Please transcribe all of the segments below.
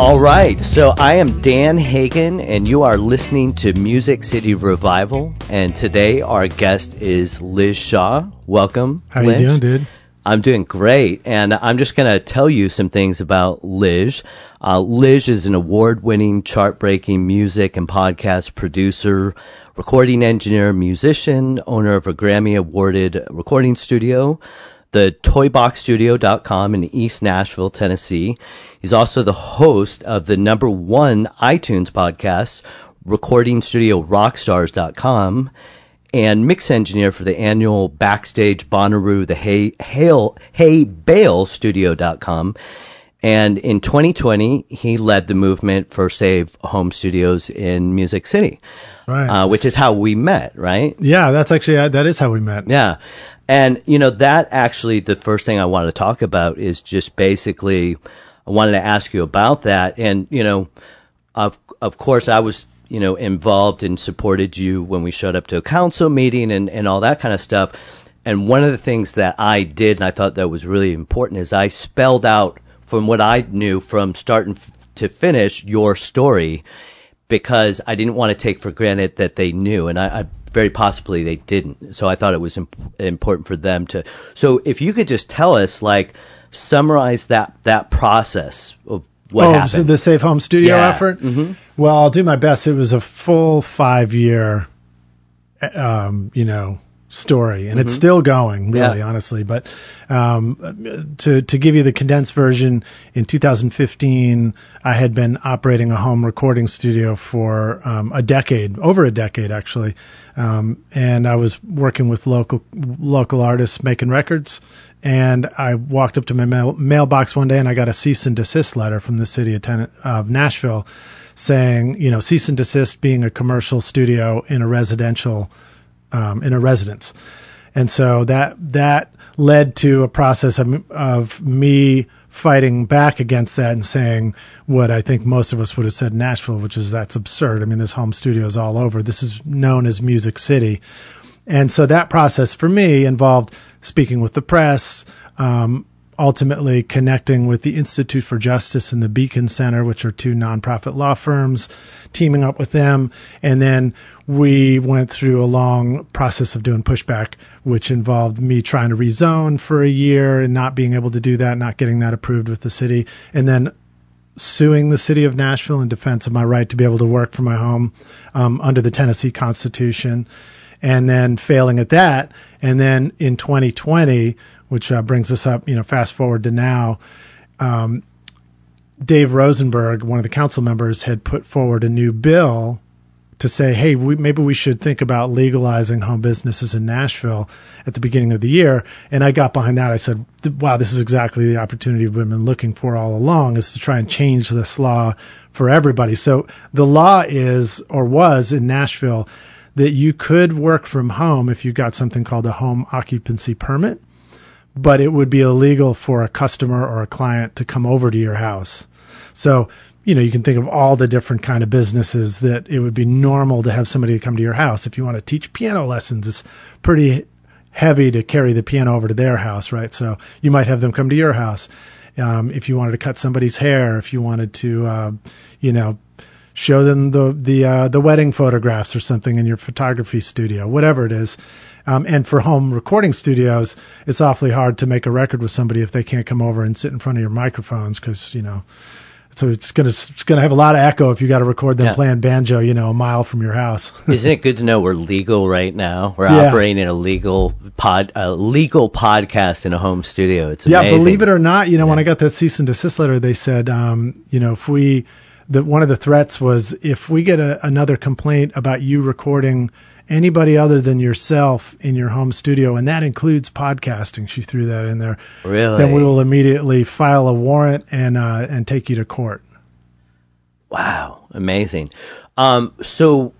All right, so I am Dan Hagen, and you are listening to Music City Revival. And today our guest is Lij Shaw. Welcome. How Lij. you doing, dude? I'm doing great, and I'm just going to tell you some things about Lij. Uh, Lij is an award-winning, chart-breaking music and podcast producer, recording engineer, musician, owner of a Grammy-awarded recording studio, the ToyBoxStudio.com in East Nashville, Tennessee. He's also the host of the number one iTunes podcast, RecordingStudioRockstars.com, and mix engineer for the annual Backstage Bonnaroo, the Hey, Hail, Hey Bale Studio.com. And in 2020, he led the movement for Save Home Studios in Music City, Right. uh, which is how we met, right? yeah, that's actually uh, that is how we met. Yeah. And, you know, that actually, the first thing I wanted to talk about is just basically, I wanted to ask you about that. And, you know, of, of course, I was, you know, involved and supported you when we showed up to a council meeting and, and all that kind of stuff. And one of the things that I did, and I thought that was really important, is I spelled out from what I knew from start and f- to finish your story because I didn't want to take for granted that they knew, and I, I very possibly they didn't. So I thought it was imp- important for them to. So if you could just tell us, like, summarize that that process of what oh, happened. so the Save Home Studio Yeah. effort. Mhm. Well, I'll do my best. It was a full five year, um, you know, story, and it's still going, really, Mm-hmm. Yeah. honestly. But um, to to give you the condensed version, in 2015, I had been operating a home recording studio for um, a decade, over a decade actually, um, and I was working with local local artists making records. And I walked up to my mail, mailbox one day, and I got a cease and desist letter from the city of, Ten- of Nashville, saying, you know, cease and desist being a commercial studio in a residential um, in a residence. And so that that led to a process of, of me fighting back against that and saying what I think most of us would have said in Nashville, which is that's absurd. I mean, there's home studios all over. This is known as Music City. And so that process for me involved speaking with the press, um, ultimately connecting with the Institute for Justice and the Beacon Center, which are two nonprofit law firms, teaming up with them. And then we went through a long process of doing pushback, which involved me trying to rezone for a year and not being able to do that, not getting that approved with the city. And then suing the city of Nashville in defense of my right to be able to work from my home um, under the Tennessee Constitution, and then failing at that. And then in 2020, which uh, brings us up, you know, fast forward to now, um, Dave Rosenberg, one of the council members, had put forward a new bill to say, hey, we, maybe we should think about legalizing home businesses in Nashville at the beginning of the year. And I got behind that. I said, wow, this is exactly the opportunity we've been looking for all along is to try and change this law for everybody. So the law is or was in Nashville that you could work from home if you got something called a home occupancy permit, but it would be illegal for a customer or a client to come over to your house. So, you know, you can think of all the different kind of businesses that it would be normal to have somebody come to your house. If you want to teach piano lessons, it's pretty heavy to carry the piano over to their house, right? So you might have them come to your house. Um, if you wanted to cut somebody's hair, if you wanted to, uh, you know, show them the the uh, the wedding photographs or something in your photography studio, whatever it is. Um, and for home recording studios, it's awfully hard to make a record with somebody if they can't come over and sit in front of your microphones because you know. So it's gonna it's gonna have a lot of echo if you got to record them Yeah. playing banjo, you know, a mile from your house. Isn't it good to know we're legal right now? We're Yeah. operating in a legal pod, a legal podcast in a home studio. It's Yeah, believe it or not, you know, when I got that cease and desist letter, they said, um, you know, if we, that one of the threats was if we get a, another complaint about you recording anybody other than yourself in your home studio, and that includes podcasting, she threw that in there, Really? then we will immediately file a warrant and uh, and take you to court. Wow, amazing. Um, so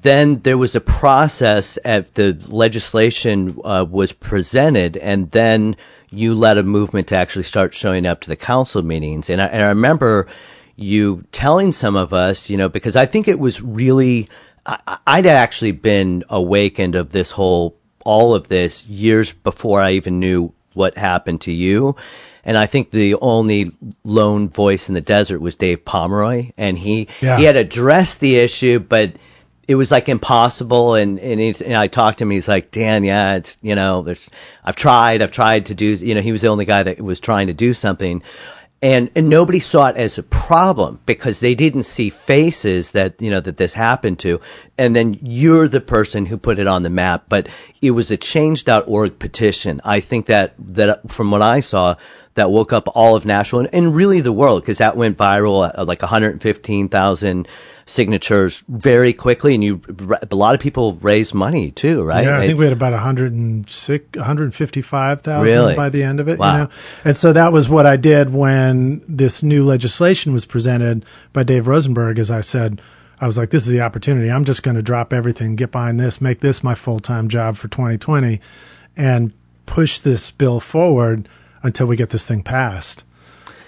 then there was a process at the legislation uh, was presented, and then you led a movement to actually start showing up to the council meetings. And I, and I remember you telling some of us, you know, because I think it was really, I, I'd actually been awakened of this whole, all of this years before I even knew what happened to you. And I think the only lone voice in the desert was Dave Pomeroy, and he Yeah. he had addressed the issue, but it was like impossible. And and, he, and I talked to him. He's like, Dan, yeah, it's you know, there's I've tried, I've tried to do. You know, he was the only guy that was trying to do something. And, and nobody saw it as a problem because they didn't see faces that, you know, that this happened to. And then you're the person who put it on the map. But it was a change.org petition. I think that, that from what I saw, that woke up all of Nashville and, and really the world because that went viral at like 115,000 signatures very quickly. And you, a lot of people raised money too, right? Yeah, I think we had about 106, 155,000 Really? by the end of it. Wow. You know? And so that was what I did when this new legislation was presented by Dave Rosenberg. As I said, I was like, this is the opportunity. I'm just going to drop everything, get behind this, make this my full time job for 2020, and push this bill forward until we get this thing passed.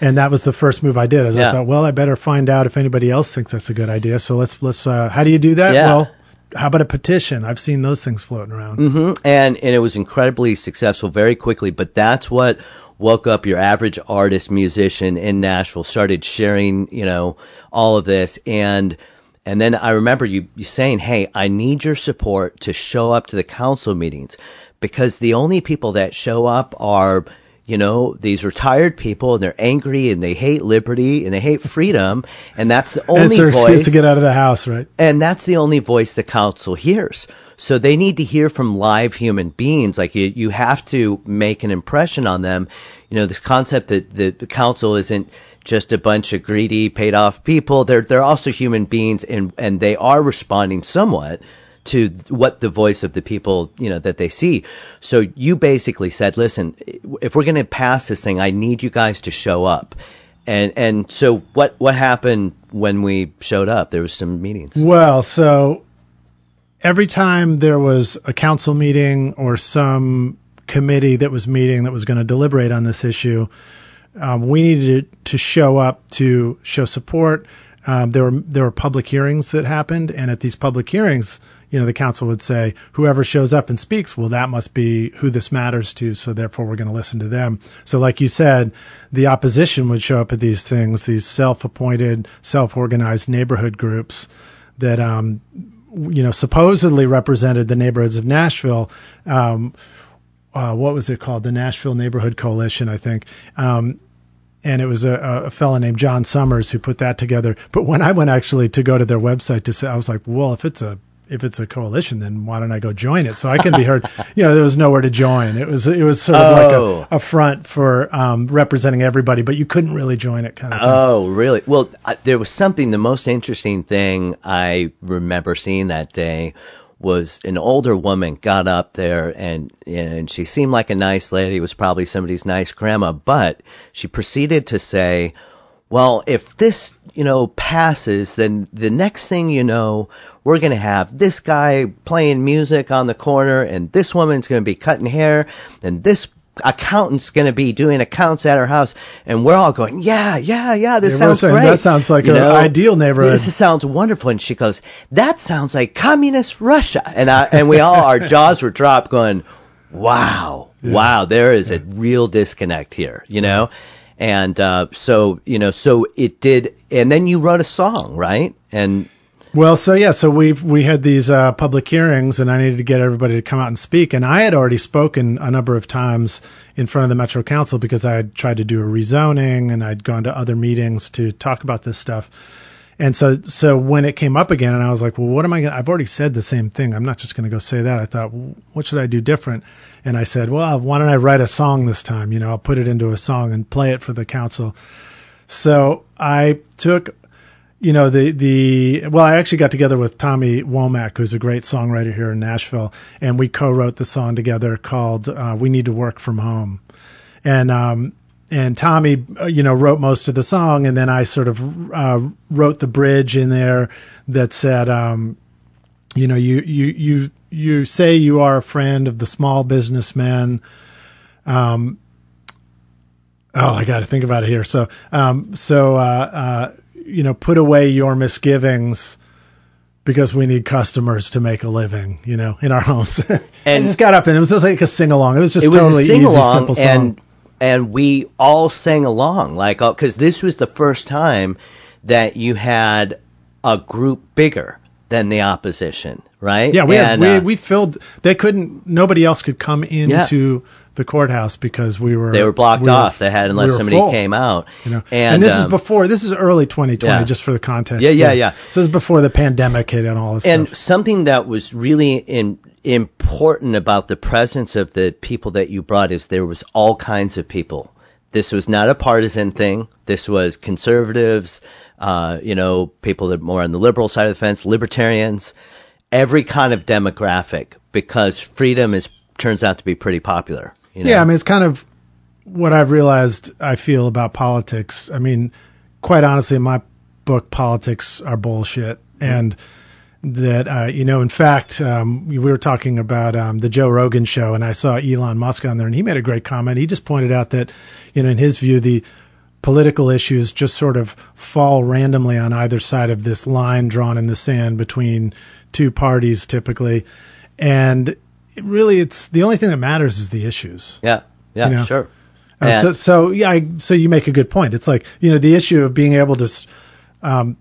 And that was the first move I did. As Yeah. I thought, well, I better find out if anybody else thinks that's a good idea. So let's let's. Uh, how do you do that? Yeah. Well, how about a petition? I've seen those things floating around. hmm And and it was incredibly successful very quickly. But that's what woke up your average artist musician in Nashville. Started sharing, you know, all of this and. And then I remember you, you saying, "Hey, I need your support to show up to the council meetings, because the only people that show up are, you know, these retired people, and they're angry and they hate liberty and they hate freedom, and that's the That's only their voice excuse to get out of the house, right? and that's the only voice the council hears. So they need to hear from live human beings. Like you, you have to make an impression on them. You know, this concept that the, the council isn't just a bunch of greedy, paid off people. They're they're also human beings, and and they are responding somewhat to what the voice of the people you know that they see. So you basically said, listen, if we're going to pass this thing, I need you guys to show up. And and so what what happened when we showed up? There was some meetings. Well, so every time there was a council meeting or some committee that was meeting that was going to deliberate on this issue, um, we needed to show up to show support. Um, there were there were public hearings that happened, and at these public hearings, you know, the council would say, whoever shows up and speaks, well, that must be who this matters to, so therefore we're going to listen to them. So, like you said, the opposition would show up at these things, these self-appointed, self-organized neighborhood groups that um, you know supposedly represented the neighborhoods of Nashville. Um, uh, what was it called? The Nashville Neighborhood Coalition, I think. Um, and it was a, a fellow named John Summers who put that together. But when I went actually to go to their website to say, I was like, well, if it's a if it's a coalition, then why don't I go join it so I can be heard? you know, there was nowhere to join. It was it was sort of Oh. like a, a front for um, representing everybody, but you couldn't really join it, kind of. thing. Oh, really? Well, I, there was something. The most interesting thing I remember seeing that day was an older woman got up there and and she seemed like a nice lady. Was probably somebody's nice grandma, but she proceeded to say, "Well, if this you know passes, then the next thing you know." We're going to have this guy playing music on the corner, and this woman's going to be cutting hair, and this accountant's going to be doing accounts at her house, and we're all going, yeah, yeah, yeah, this Yeah, sounds saying, great. "That sounds like an ideal neighborhood." This sounds wonderful. And she goes, that sounds like communist Russia. And I, and we all, our jaws were dropped going, wow, wow, there is a real disconnect here, you know? And, uh, so, you know, so it did, and then you wrote a song, right? And, Well, so yeah, so we we had these uh, public hearings, and I needed to get everybody to come out and speak. And I had already spoken a number of times in front of the Metro Council because I had tried to do a rezoning, and I'd gone to other meetings to talk about this stuff. And so, so when it came up again, and I was like, well, what am I going to, I've already said the same thing. I'm not just going to go say that. I thought, what should I do different? And I said, well, why don't I write a song this time? You know, I'll put it into a song and play it for the council. So I took, you know, the, the, well, I actually got together with Tommy Womack, who's a great songwriter here in Nashville, and we co-wrote the song together called, uh, We Need to Work From Home. And, um, and Tommy, uh, you know, wrote most of the song, and then I sort of uh, wrote the bridge in there that said, um, you know, you you you you say you are a friend of the small businessman. Um, oh, I got to think about it here. So, um, so uh, uh, you know, put away your misgivings because we need customers to make a living, you know, in our homes. and I just got up and it was just like a sing along. It was just it was totally a sing easy, along, simple song. and and we all sang along, like uh, because this was the first time that you had a group bigger than the opposition, right? yeah, we had, we, uh, we filled. They couldn't. Nobody else could come into the courthouse because we were they were blocked we were- off. They had unless we somebody full, came out. You know, and, this um, is before. This is early 2020, Yeah. just for the context. Yeah, yeah, too. yeah. So this is before the pandemic hit and all this and stuff. something that was really in, important about the presence of the people that you brought is there was all kinds of people. This was not a partisan thing. This was conservatives, uh, you know, people that are more on the liberal side of the fence, libertarians, every kind of demographic, because freedom is turns out to be pretty popular. You know? Yeah, I mean, it's kind of what I've realized I feel about politics. I mean, quite honestly, in my book, politics are bullshit. And that, uh, you know, in fact, um, we were talking about um, the Joe Rogan show, and I saw Elon Musk on there, and he made a great comment. He just pointed out that, you know, in his view, the political issues just sort of fall randomly on either side of this line drawn in the sand between two parties typically. And it really, it's the only thing that matters is the issues. yeah, yeah, you know, sure. Uh, so, so yeah, I, so you make a good point. It's like you know the issue of being able to, s- um,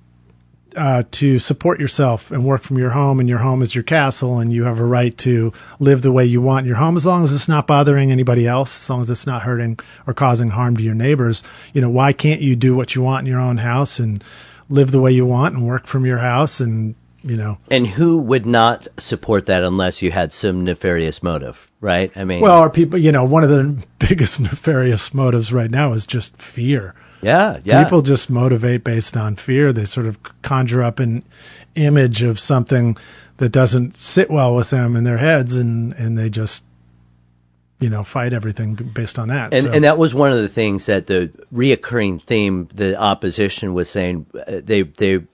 uh, to support yourself and work from your home, and your home is your castle, and you have a right to live the way you want in your home, as long as it's not bothering anybody else, as long as it's not hurting or causing harm to your neighbors. You know, why can't you do what you want in your own house and live the way you want and work from your house and you know And who would not support that unless you had some nefarious motive, right? I mean, well, are people, you know, one of the biggest nefarious motives right now is just fear. Yeah, yeah. People just motivate based on fear. They sort of conjure up an image of something that doesn't sit well with them in their heads, and and they just you know fight everything based on that. And, so. and that was one of the things that the reoccurring theme the opposition was saying uh, they they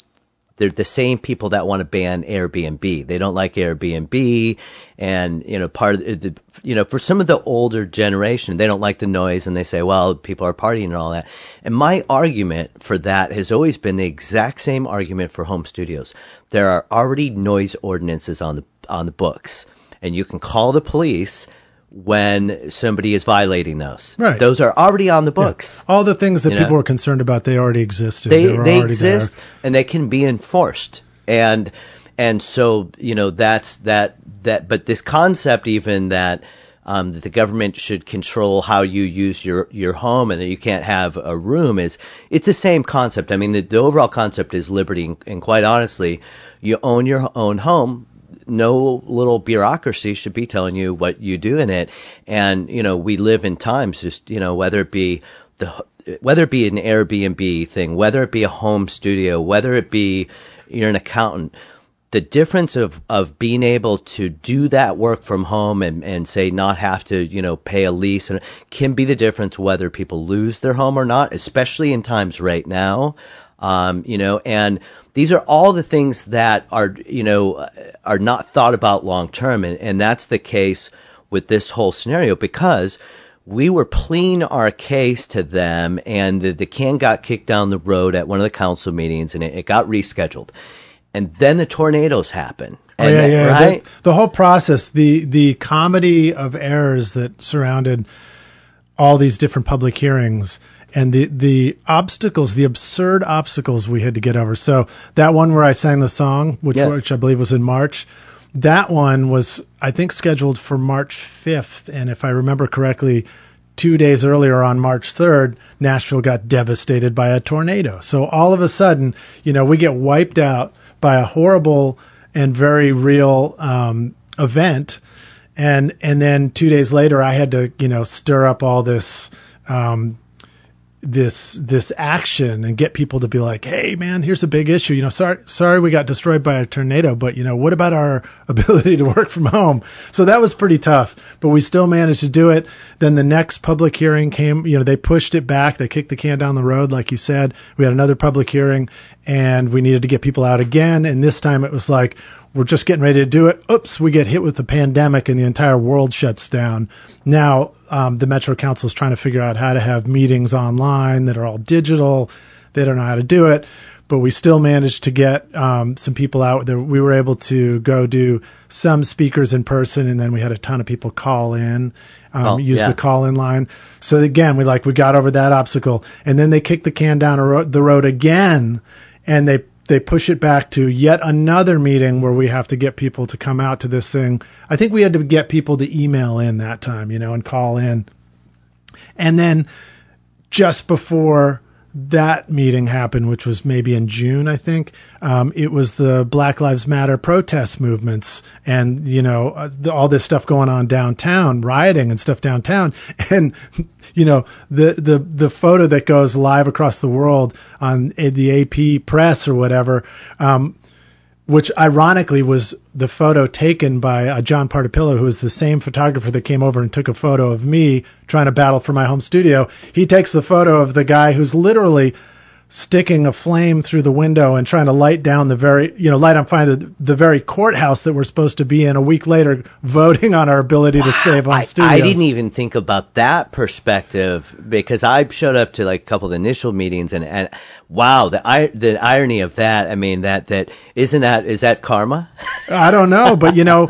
they're the same people that want to ban Airbnb. They don't like Airbnb, and you know part of the you know for some of the older generation they don't like the noise, and they say well people are partying and all that. And my argument for that has always been the exact same argument for home studios. There are already noise ordinances on the on the books, and you can call the police when somebody is violating those. Right. Those are already on the books. all the things that you people know. were concerned about, they already existed. They were they exist there. and they can be enforced. And and so you know that's that that. But this concept even that. Um, that the government should control how you use your, your home and that you can't have a room is it's the same concept. I mean, the, the overall concept is liberty, and, and quite honestly, you own your own home no little bureaucracy should be telling you what you do in it. And, you know, we live in times just, you know, whether it be the, whether it be an Airbnb thing, whether it be a home studio, whether it be you're an accountant, the difference of, of being able to do that work from home and, and say not have to, you know, pay a lease and can be the difference whether people lose their home or not, especially in times right now. Um, you know, and these are all the things that are, you know, are not thought about long term. And, and that's the case with this whole scenario because we were pleading our case to them and the, the can got kicked down the road at one of the council meetings and it, it got rescheduled. And then the tornadoes happen. Oh, yeah, that- yeah. Right? The, the whole process, the the comedy of errors that surrounded all these different public hearings and the the obstacles, the absurd obstacles we had to get over. So that one where I sang the song, which Yeah. which I believe was in March, that one was I think scheduled for March 5th, and if I remember correctly. Two days earlier, on March 3rd, Nashville got devastated by a tornado. So all of a sudden, you know, we get wiped out by a horrible and very real um, event. And and then two days later, I had to you know stir up all this um, this this action and get people to be like, hey man, here's a big issue. You know, sorry sorry we got destroyed by a tornado, but you know what about our ability to work from home? So that was pretty tough, but we still managed to do it. Then the next public hearing came. You know, they pushed it back. They kicked the can down the road, like you said. We had another public hearing, and we needed to get people out again. And this time it was like we're just getting ready to do it. Oops, we get hit with the pandemic and the entire world shuts down. Now, um, the Metro Council is trying to figure out how to have meetings online that are all digital. They don't know how to do it. but we still managed to get um, some people out there. We were able to go do some speakers in person, and then we had a ton of people call in, um, Oh, use yeah. the call in line. So again, we like we got over that obstacle, and then they kicked the can down a ro- the road again, and they they push it back to yet another meeting where we have to get people to come out to this thing. I think we had to get people to email in that time, you know, and call in. And then just before that meeting happened, which was maybe in June, I think, um, it was the Black Lives Matter protest movements and, you know, uh, the, all this stuff going on downtown, rioting and stuff downtown. And, you know, the, the, the photo that goes live across the world on the AP press or whatever, um, which ironically was the photo taken by uh, John Partipilo, who is the same photographer that came over and took a photo of me trying to battle for my home studio. He takes the photo of the guy who's literally sticking a flame through the window and trying to light down the very, you know, light on fire the, the very courthouse that we're supposed to be in a week later, voting on our ability to save home I, studios. I didn't even think about that perspective because I showed up to like a couple of the initial meetings and, and wow, the I, the irony of that. I mean, that that isn't that is that karma? I don't know, but you know,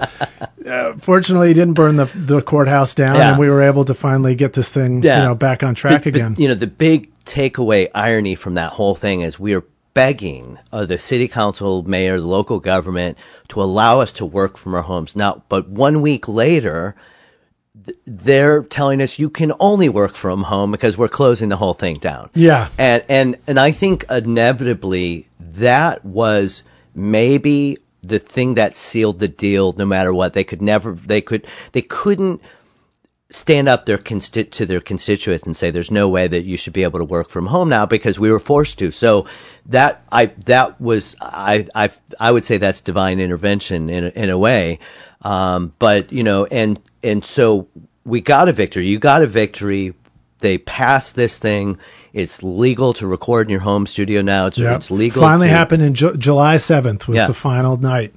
uh, fortunately, he didn't burn the the courthouse down, Yeah. and we were able to finally get this thing, Yeah. you know, back on track the- again. you know, the big takeaway irony from that whole thing is we are begging uh, the city council, mayor, the local government to allow us to work from our homes. Now, but one week later, th- they're telling us you can only work from home because we're closing the whole thing down. Yeah. And and and I think inevitably that was maybe the thing that sealed the deal no matter what. They could never they could they couldn't stand up their consti- to their constituents and say there's no way that you should be able to work from home now because we were forced to. So that I that was I I I would say that's divine intervention in a, in a way. Um, but you know and and so we got a victory. You got a victory. They passed this thing. It's legal to record in your home studio now. It's, Yep. it's legal. Finally to, happened in Ju- July 7th was Yeah. the final night,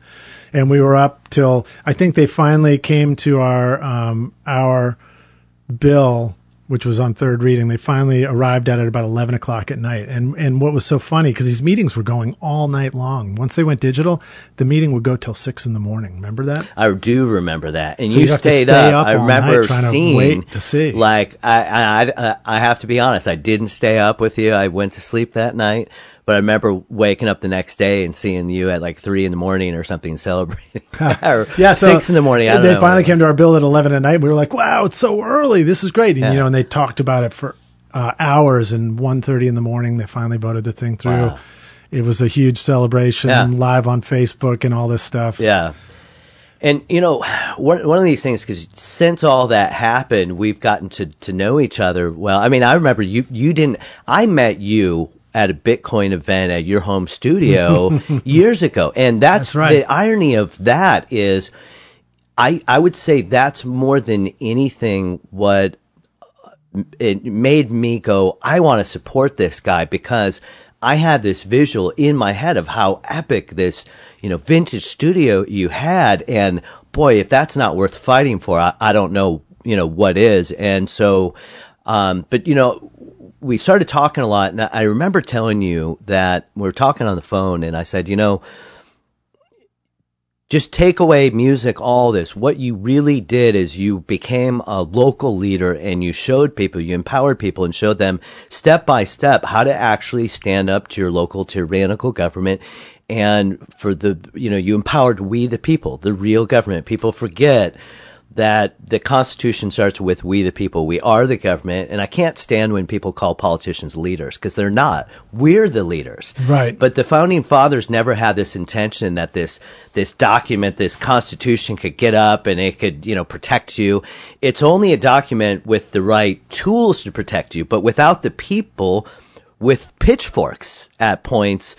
and we were up till I think they finally came to our um, our bill, which was on third reading. They finally arrived at it about 11 o'clock at night, and and what was so funny because these meetings were going all night long. Once they went digital, the meeting would go till six in the morning. Remember that? I do remember that, and So you to stayed stay up. up I remember to seeing wait to see. Like I, I, I, I have to be honest. I didn't stay up with you. I went to sleep that night, but I remember waking up the next day and seeing you at like three in the morning or something celebrating. or Yeah, so six in the morning. I don't they finally came to our bill at 11 at night. We were like, "Wow, it's so early. This is great." And Yeah. you know, and they talked about it for uh, hours. And 1:30 in the morning, they finally voted the thing through. Wow. It was a huge celebration, Yeah. live on Facebook and all this stuff. Yeah. And you know, one one of these things because since all that happened, we've gotten to to know each other well. I mean, I remember you you didn't. I met you at a Bitcoin event at your home studio years ago, and that's, That's right. the irony of that is, I I would say that's more than anything what it made me go, I want to support this guy because I had this visual in my head of how epic this, you know, vintage studio you had. And boy, if that's not worth fighting for, I, I don't know, you know, what is. And so, um, but you know, we started talking a lot and I remember telling you that we were talking on the phone and I said, you know, just take away music, all this. What you really did is you became a local leader and you showed people, you empowered people and showed them step by step how to actually stand up to your local tyrannical government. And for the, you know, you empowered we the people, the real government. People forget that the Constitution starts with we the people. We are the government. And I can't stand when people call politicians leaders because they're not. We're the leaders. Right. But the founding fathers never had this intention that this this document, this constitution could get up and it could, you know, protect you. It's only a document with the right tools to protect you, but without the people with pitchforks at points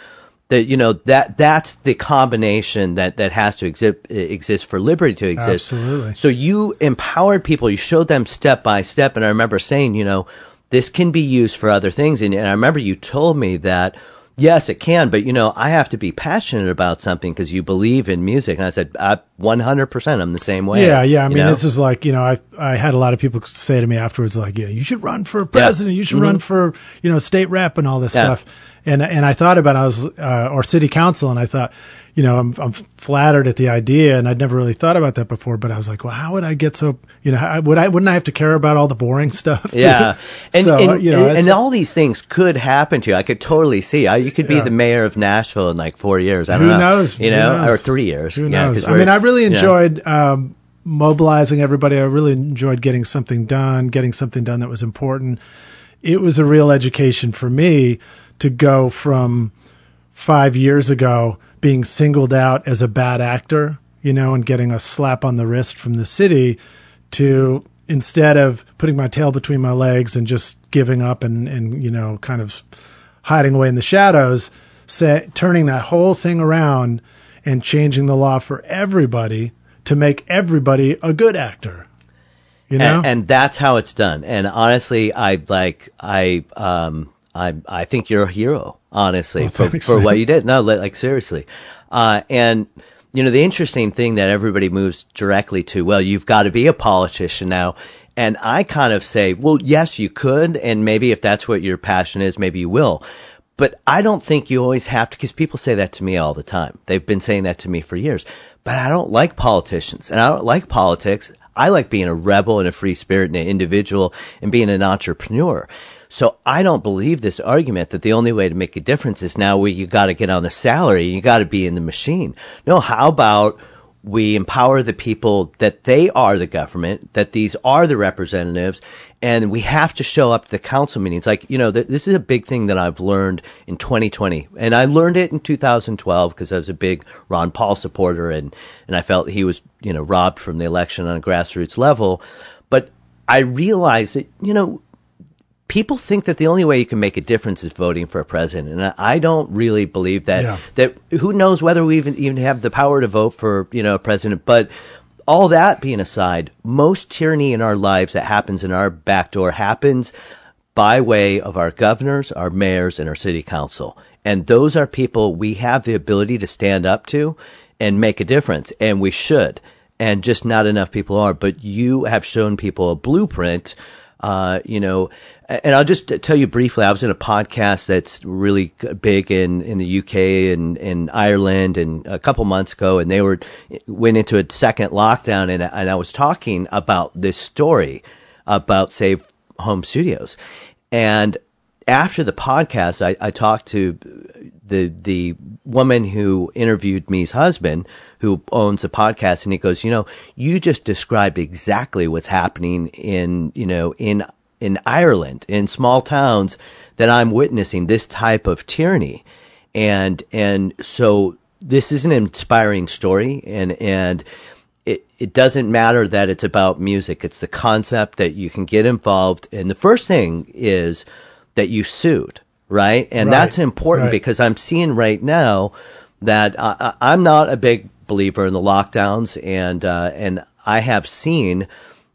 that you know that that's the combination that that has to exist exist for liberty to exist. Absolutely. So you empowered people, you showed them step by step, and I remember saying, you know, this can be used for other things. And, and I remember you told me that, yes, it can, but you know, I have to be passionate about something because you believe in music. And I said, I, 100%, I'm the same way. Yeah, yeah. I mean, know? this is like you know, I I had a lot of people say to me afterwards, like, yeah, you should run for president, you should run for you know state rep and all this Mm-hmm. Yeah. stuff. And and I thought about it, I was uh, or city council, and I thought, you know, I'm I'm flattered at the idea, and I'd never really thought about that before. But I was like, well, how would I get so, you know, how, would I wouldn't I have to care about all the boring stuff? too? Yeah, and so, and, you know, and, and all these things could happen to you. I could totally see. I, you could be Yeah. the mayor of Nashville in like four years. I don't Who know. knows? You know, knows? or three years. Who yeah, knows? I mean, I really you know. enjoyed um, mobilizing everybody. I really enjoyed getting something done, getting something done that was important. It was a real education for me to go from five years ago being singled out as a bad actor, you know, and getting a slap on the wrist from the city to instead of putting my tail between my legs and just giving up and, and you know, kind of hiding away in the shadows, say, turning that whole thing around and changing the law for everybody to make everybody a good actor. You know? and, and that's how it's done. And honestly, I like I um I I think you're a hero, honestly, Well, for for what you did. No, like seriously, uh, and you know the interesting thing that everybody moves directly to. Well, you've got to be a politician now. And I kind of say, well, yes, you could, and maybe if that's what your passion is, maybe you will. But I don't think you always have to, because people say that to me all the time. They've been saying that to me for years. But I don't like politicians, and I don't like politics. I like being a rebel and a free spirit and an individual and being an entrepreneur. So I don't believe this argument that the only way to make a difference is now we you got to get on the salary, and you got to be in the machine. No, how about we empower the people that they are the government, that these are the representatives, and we have to show up to the council meetings. Like, you know, th- this is a big thing that I've learned in 2020. And I learned it in 2012 because I was a big Ron Paul supporter and, and I felt he was, you know, robbed from the election on a grassroots level. But I realized that, you know, people think that the only way you can make a difference is voting for a president, and I- don't really believe that. Yeah. That who knows whether we even even have the power to vote for you know a president, but. All that being aside, most tyranny in our lives that happens in our back door happens by way of our governors, our mayors, and our city council. And those are people we have the ability to stand up to and make a difference, and we should. And just not enough people are. But you have shown people a blueprint uh, you know, and I'll just tell you briefly. I was in a podcast that's really big in in the UK and in Ireland, and a couple months ago, and they were went into a second lockdown, and, and I was talking about this story about Save Home Studios, and after the podcast, I, I talked to the the woman who interviewed me's husband, who owns a podcast, and he goes, you know, you just described exactly what's happening in you know in in Ireland in small towns that I'm witnessing this type of tyranny, and and so this is an inspiring story, and and it, it doesn't matter that it's about music. It's the concept that you can get involved. And the first thing is that you sued, right? And Right, that's important right. because I'm seeing right now that I, I- I'm not a big believer in the lockdowns, and uh, and I have seen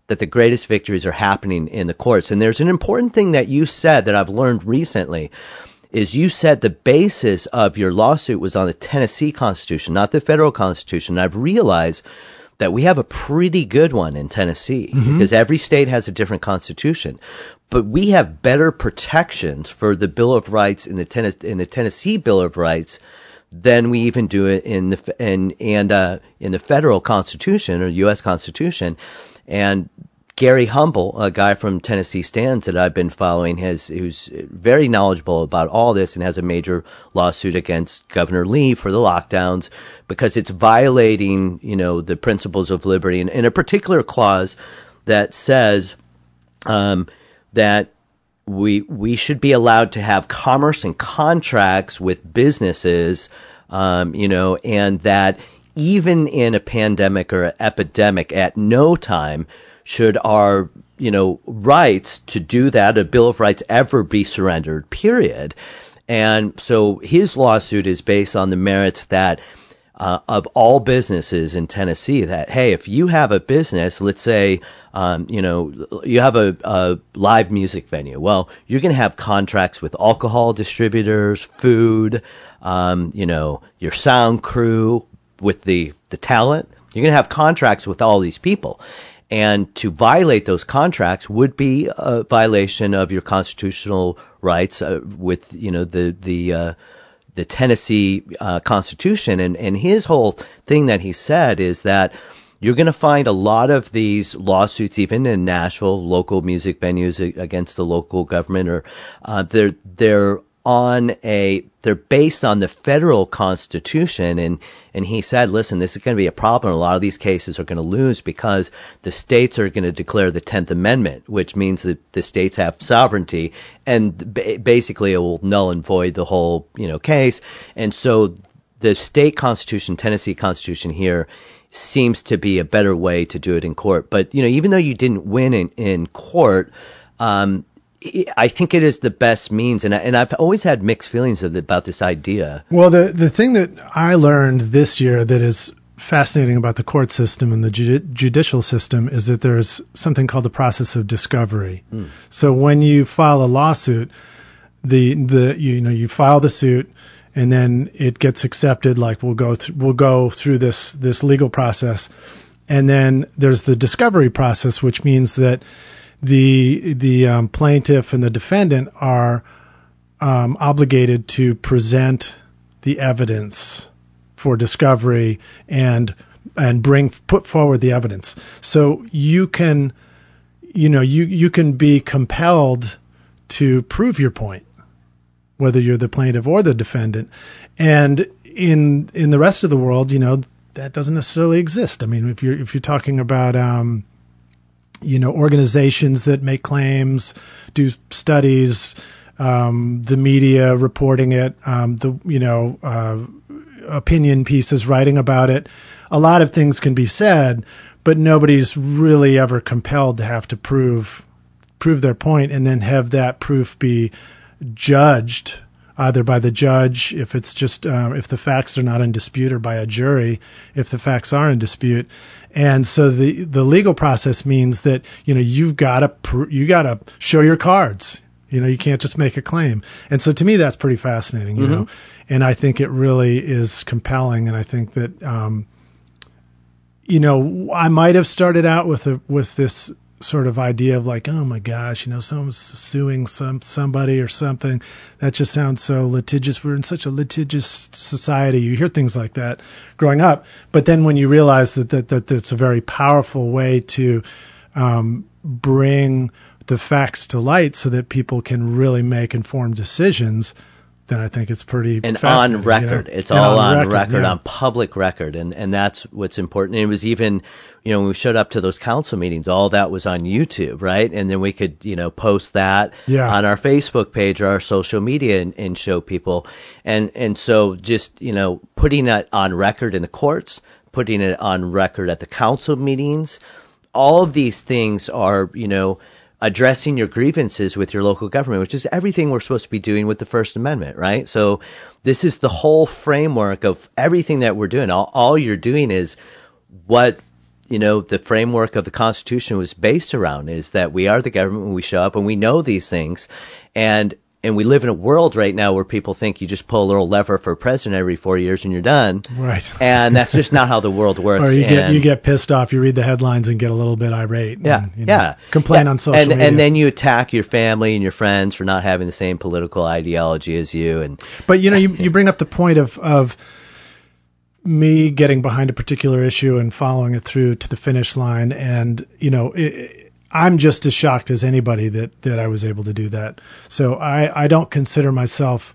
that the greatest victories are happening in the courts. And there's an important thing that you said that I've learned recently is you said the basis of your lawsuit was on the Tennessee Constitution, not the federal Constitution. And I've realized that we have a pretty good one in Tennessee mm-hmm. because every state has a different constitution. But we have better protections for the Bill of Rights in the, Tennes- in the Tennessee Bill of Rights than we even do it in the in and uh, in the federal Constitution or U.S. Constitution. And Gary Humble, a guy from Tennessee Stands that I've been following, has who's very knowledgeable about all this and has a major lawsuit against Governor Lee for the lockdowns because it's violating, you know, the principles of liberty and in a particular clause that says um, that we we should be allowed to have commerce and contracts with businesses, um, you know, and that even in a pandemic or an epidemic, at no time should our you know rights to do that, a Bill of Rights, ever be surrendered. Period. And so his lawsuit is based on the merits that uh, of all businesses in Tennessee that hey, if you have a business, let's say um, you know you have a, a live music venue, well, you're going to have contracts with alcohol distributors, food, um, you know, your sound crew, with the the talent. You're going to have contracts with all these people. And to violate those contracts would be a violation of your constitutional rights uh, with, you know, the, the, uh, the Tennessee uh, Constitution. And, and his whole thing that he said is that you're going to find a lot of these lawsuits, even in Nashville, local music venues against the local government, or uh, they're they're on a they're based on the federal constitution. And and he said listen this is going to be a problem. A lot of these cases are going to lose because the states are going to declare the 10th amendment which means that the states have sovereignty and basically it will null and void the whole you know case. And so the state constitution Tennessee constitution here seems to be a better way to do it in court but you know even though you didn't win in in court um, I think it is the best means, and I, and I've always had mixed feelings the, about this idea. Well, the the thing that I learned this year that is fascinating about the court system and the judicial system is that there's something called the process of discovery. Mm. So when you file a lawsuit, the the you know you file the suit and then it gets accepted. Like we'll go th- we'll go through this this legal process, and then there's the discovery process, which means that the the um, plaintiff and the defendant are um, obligated to present the evidence for discovery and and bring put forward the evidence. So you can you know you you can be compelled to prove your point whether you're the plaintiff or the defendant and in in the rest of the world you know that doesn't necessarily exist i mean if you're if you're talking about um, you know, organizations that make claims, do studies, um, the media reporting it, um, the you know, uh, opinion pieces writing about it. A lot of things can be said, but nobody's really ever compelled to have to prove prove their point and then have that proof be judged either by the judge if it's just uh, if the facts are not in dispute or by a jury if the facts are in dispute. And so the the legal process means that you know you've got to pr- you got to show your cards. You know you can't just make a claim. And so to me that's pretty fascinating you mm-hmm. know and I think it really is compelling and I think that um, you know I might have started out with a with this sort of idea of like, oh my gosh, you know, someone's suing some somebody or something. That just sounds so litigious. We're in such a litigious society. You hear things like that growing up, but then when you realize that that, that that's a very powerful way to um, bring the facts to light so that people can really make informed decisions then I think it's pretty and on record. You know? It's and all on, record, record yeah. on public record, and and that's what's important. And it was even, you know, when we showed up to those council meetings, all that was on YouTube, right? And then we could, you know, post that yeah. on our Facebook page or our social media and, and show people. And and so just you know, putting that on record in the courts, putting it on record at the council meetings, all of these things are, you know addressing your grievances with your local government, which is everything we're supposed to be doing with the First Amendment, right? So this is the whole framework of everything that we're doing. All, all you're doing is what you know the framework of the Constitution was based around is that we are the government when we show up and we know these things, and and we live in a world right now where people think you just pull a little lever for president every four years and you're done. Right. And that's just not how the world works. or you get you get pissed off, you read the headlines and get a little bit irate. Yeah. And, you know, yeah. Complain yeah. on social and, media. And then you attack your family and your friends for not having the same political ideology as you. And but you know you you bring up the point of of me getting behind a particular issue and following it through to the finish line and you know. It, I'm just as shocked as anybody that that I was able to do that. So I I don't consider myself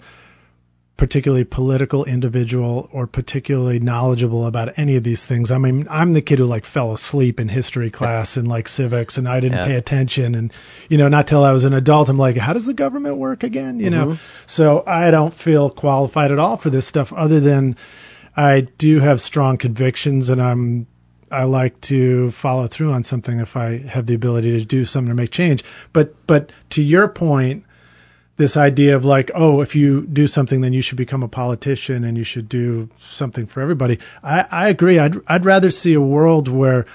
particularly political individual or particularly knowledgeable about any of these things. I mean, I'm the kid who like fell asleep in history class and like civics and I didn't yeah. pay attention and you know, not till I was an adult I'm like, how does the government work again, you mm-hmm. know? So I don't feel qualified at all for this stuff other than I do have strong convictions and I'm I like to follow through on something if I have the ability to do something to make change. But but to your point, this idea of like, oh, if you do something, then you should become a politician and you should do something for everybody. I, I agree. I'd I'd rather see a world where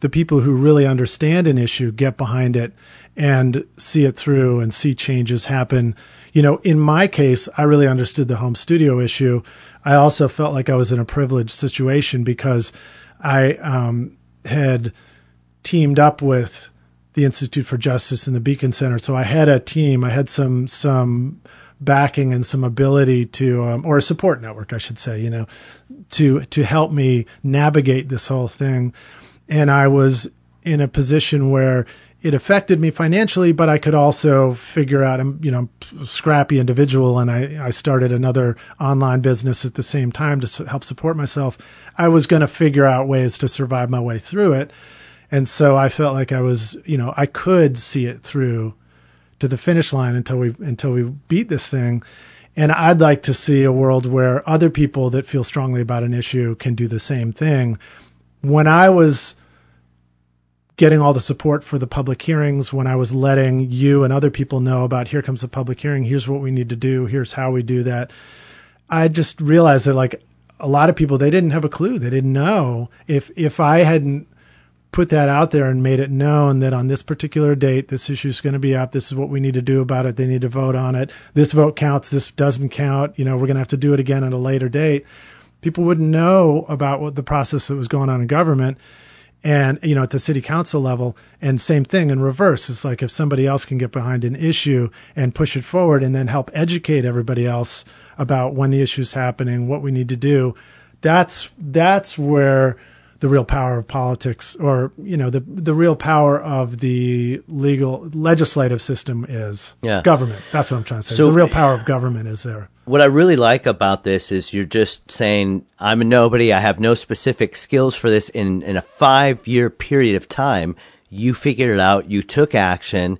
the people who really understand an issue get behind it and see it through and see changes happen. You know, in my case, I really understood the home studio issue. I also felt like I was in a privileged situation because I um, had teamed up with the Institute for Justice and the Beacon Center. So I had a team. I had some some backing and some ability to, um, or a support network, I should say, you know, to to help me navigate this whole thing. And I was in a position where it affected me financially, but I could also figure out, I'm, you know, a scrappy individual and I, I started another online business at the same time to help support myself. I was going to figure out ways to survive my way through it. And so I felt like I was, you know, I could see it through to the finish line until we, until we beat this thing. And I'd like to see a world where other people that feel strongly about an issue can do the same thing. When I was, getting all the support for the public hearings when I was letting you and other people know about here comes the public hearing, here's what we need to do, here's how we do that. I just realized that like a lot of people they didn't have a clue. They didn't know if if I hadn't put that out there and made it known that on this particular date this issue is going to be up. This is what we need to do about it. They need to vote on it. This vote counts. This doesn't count. You know, we're going to have to do it again at a later date. People wouldn't know about what the process that was going on in government and you know at the city council level and same thing in reverse. It's like if somebody else can get behind an issue and push it forward and then help educate everybody else about when the issue's happening what we need to do that's that's where the real power of politics or you know the the real power of the legal legislative system is yeah. government. That's what i'm trying to say. So, the real power of government is there. What i really like about this is you're just saying i'm a nobody. I have no specific skills for this. In in a 5 year period of time you figured it out you took action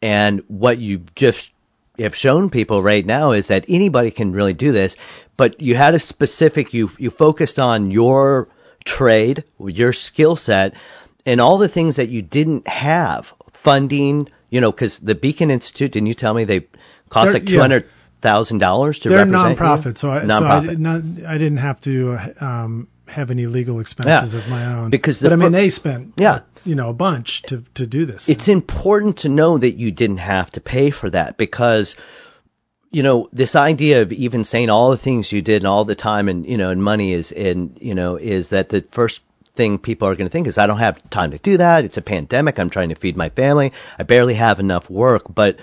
and what you just have shown people right now is that anybody can really do this but you had a specific you you focused on your trade, your skill set, and all the things that you didn't have. Funding, you know, because the Beacon Institute, didn't you tell me they cost They're, like two hundred thousand yeah. dollars to They're represent nonprofit, you? so I, non-profit. so I, did not, I didn't have to um, have any legal expenses yeah. of my own. Because but I mean, they spent yeah. you know a bunch to to do this. It's important to know that you didn't have to pay for that because you know, this idea of even saying all the things you did and all the time and, you know, and money is, and, you know, is that the first thing people are going to think is I don't have time to do that. It's a pandemic. I'm trying to feed my family. I barely have enough work. But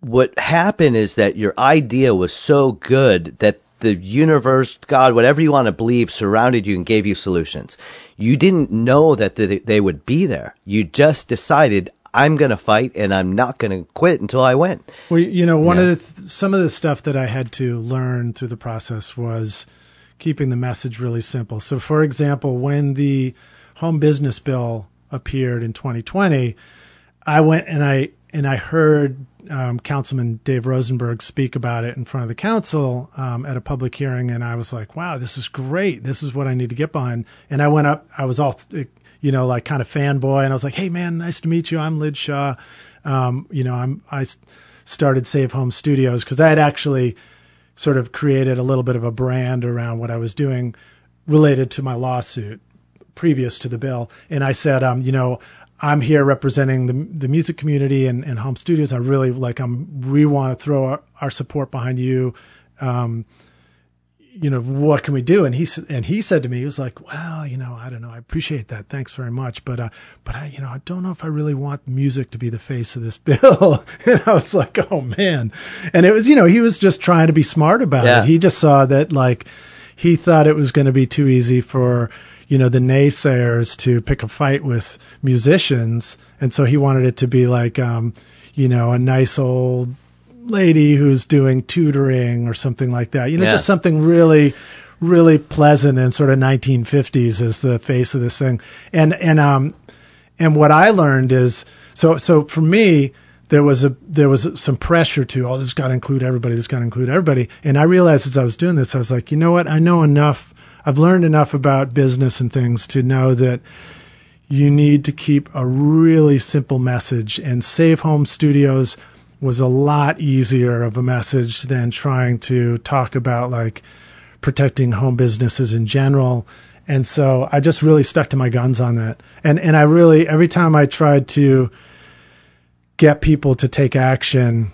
what happened is that your idea was so good that the universe, God, whatever you want to believe, surrounded you and gave you solutions. You didn't know that they would be there. You just decided, I'm going to fight and I'm not going to quit until I win. Well, you know, one of the th- some of the stuff that I had to learn through the process was keeping the message really simple. So, for example, when the home business bill appeared in 2020, I went and I and I heard um, Councilman Dave Rosenberg speak about it in front of the council um, at a public hearing, and I was like, "Wow, this is great! This is what I need to get behind." And I went up. I was all you know, like kind of fanboy. And I was like, hey, man, nice to meet you. I'm Lij Shaw. Um, you know, I'm, I started Save Home Studios because I had actually sort of created a little bit of a brand around what I was doing related to my lawsuit previous to the bill. And I said, um, you know, I'm here representing the, the music community and, and home studios. I really like, I'm, we want to throw our, our support behind you. Um, you know, what can we do? And he and he said to me, he was like, well, you know, I don't know, I appreciate that, thanks very much, but uh, but I, you know, I don't know if I really want music to be the face of this bill. and I was like, oh man, and it was, you know, he was just trying to be smart about yeah. it. He just saw that like he thought it was going to be too easy for you know the naysayers to pick a fight with musicians, and so he wanted it to be like, um, you know, a nice old lady who's doing tutoring or something like that. You know, yeah. just something really, really pleasant and sort of 1950s as the face of this thing. And and um and what I learned is so so for me there was a there was some pressure to oh this got to include everybody this got to include everybody and I realized as I was doing this I was like you know what I know enough I've learned enough about business and things to know that you need to keep a really simple message and Save Home Studios was a lot easier of a message than trying to talk about like protecting home businesses in general. And so I just really stuck to my guns on that. And and I really every time I tried to get people to take action,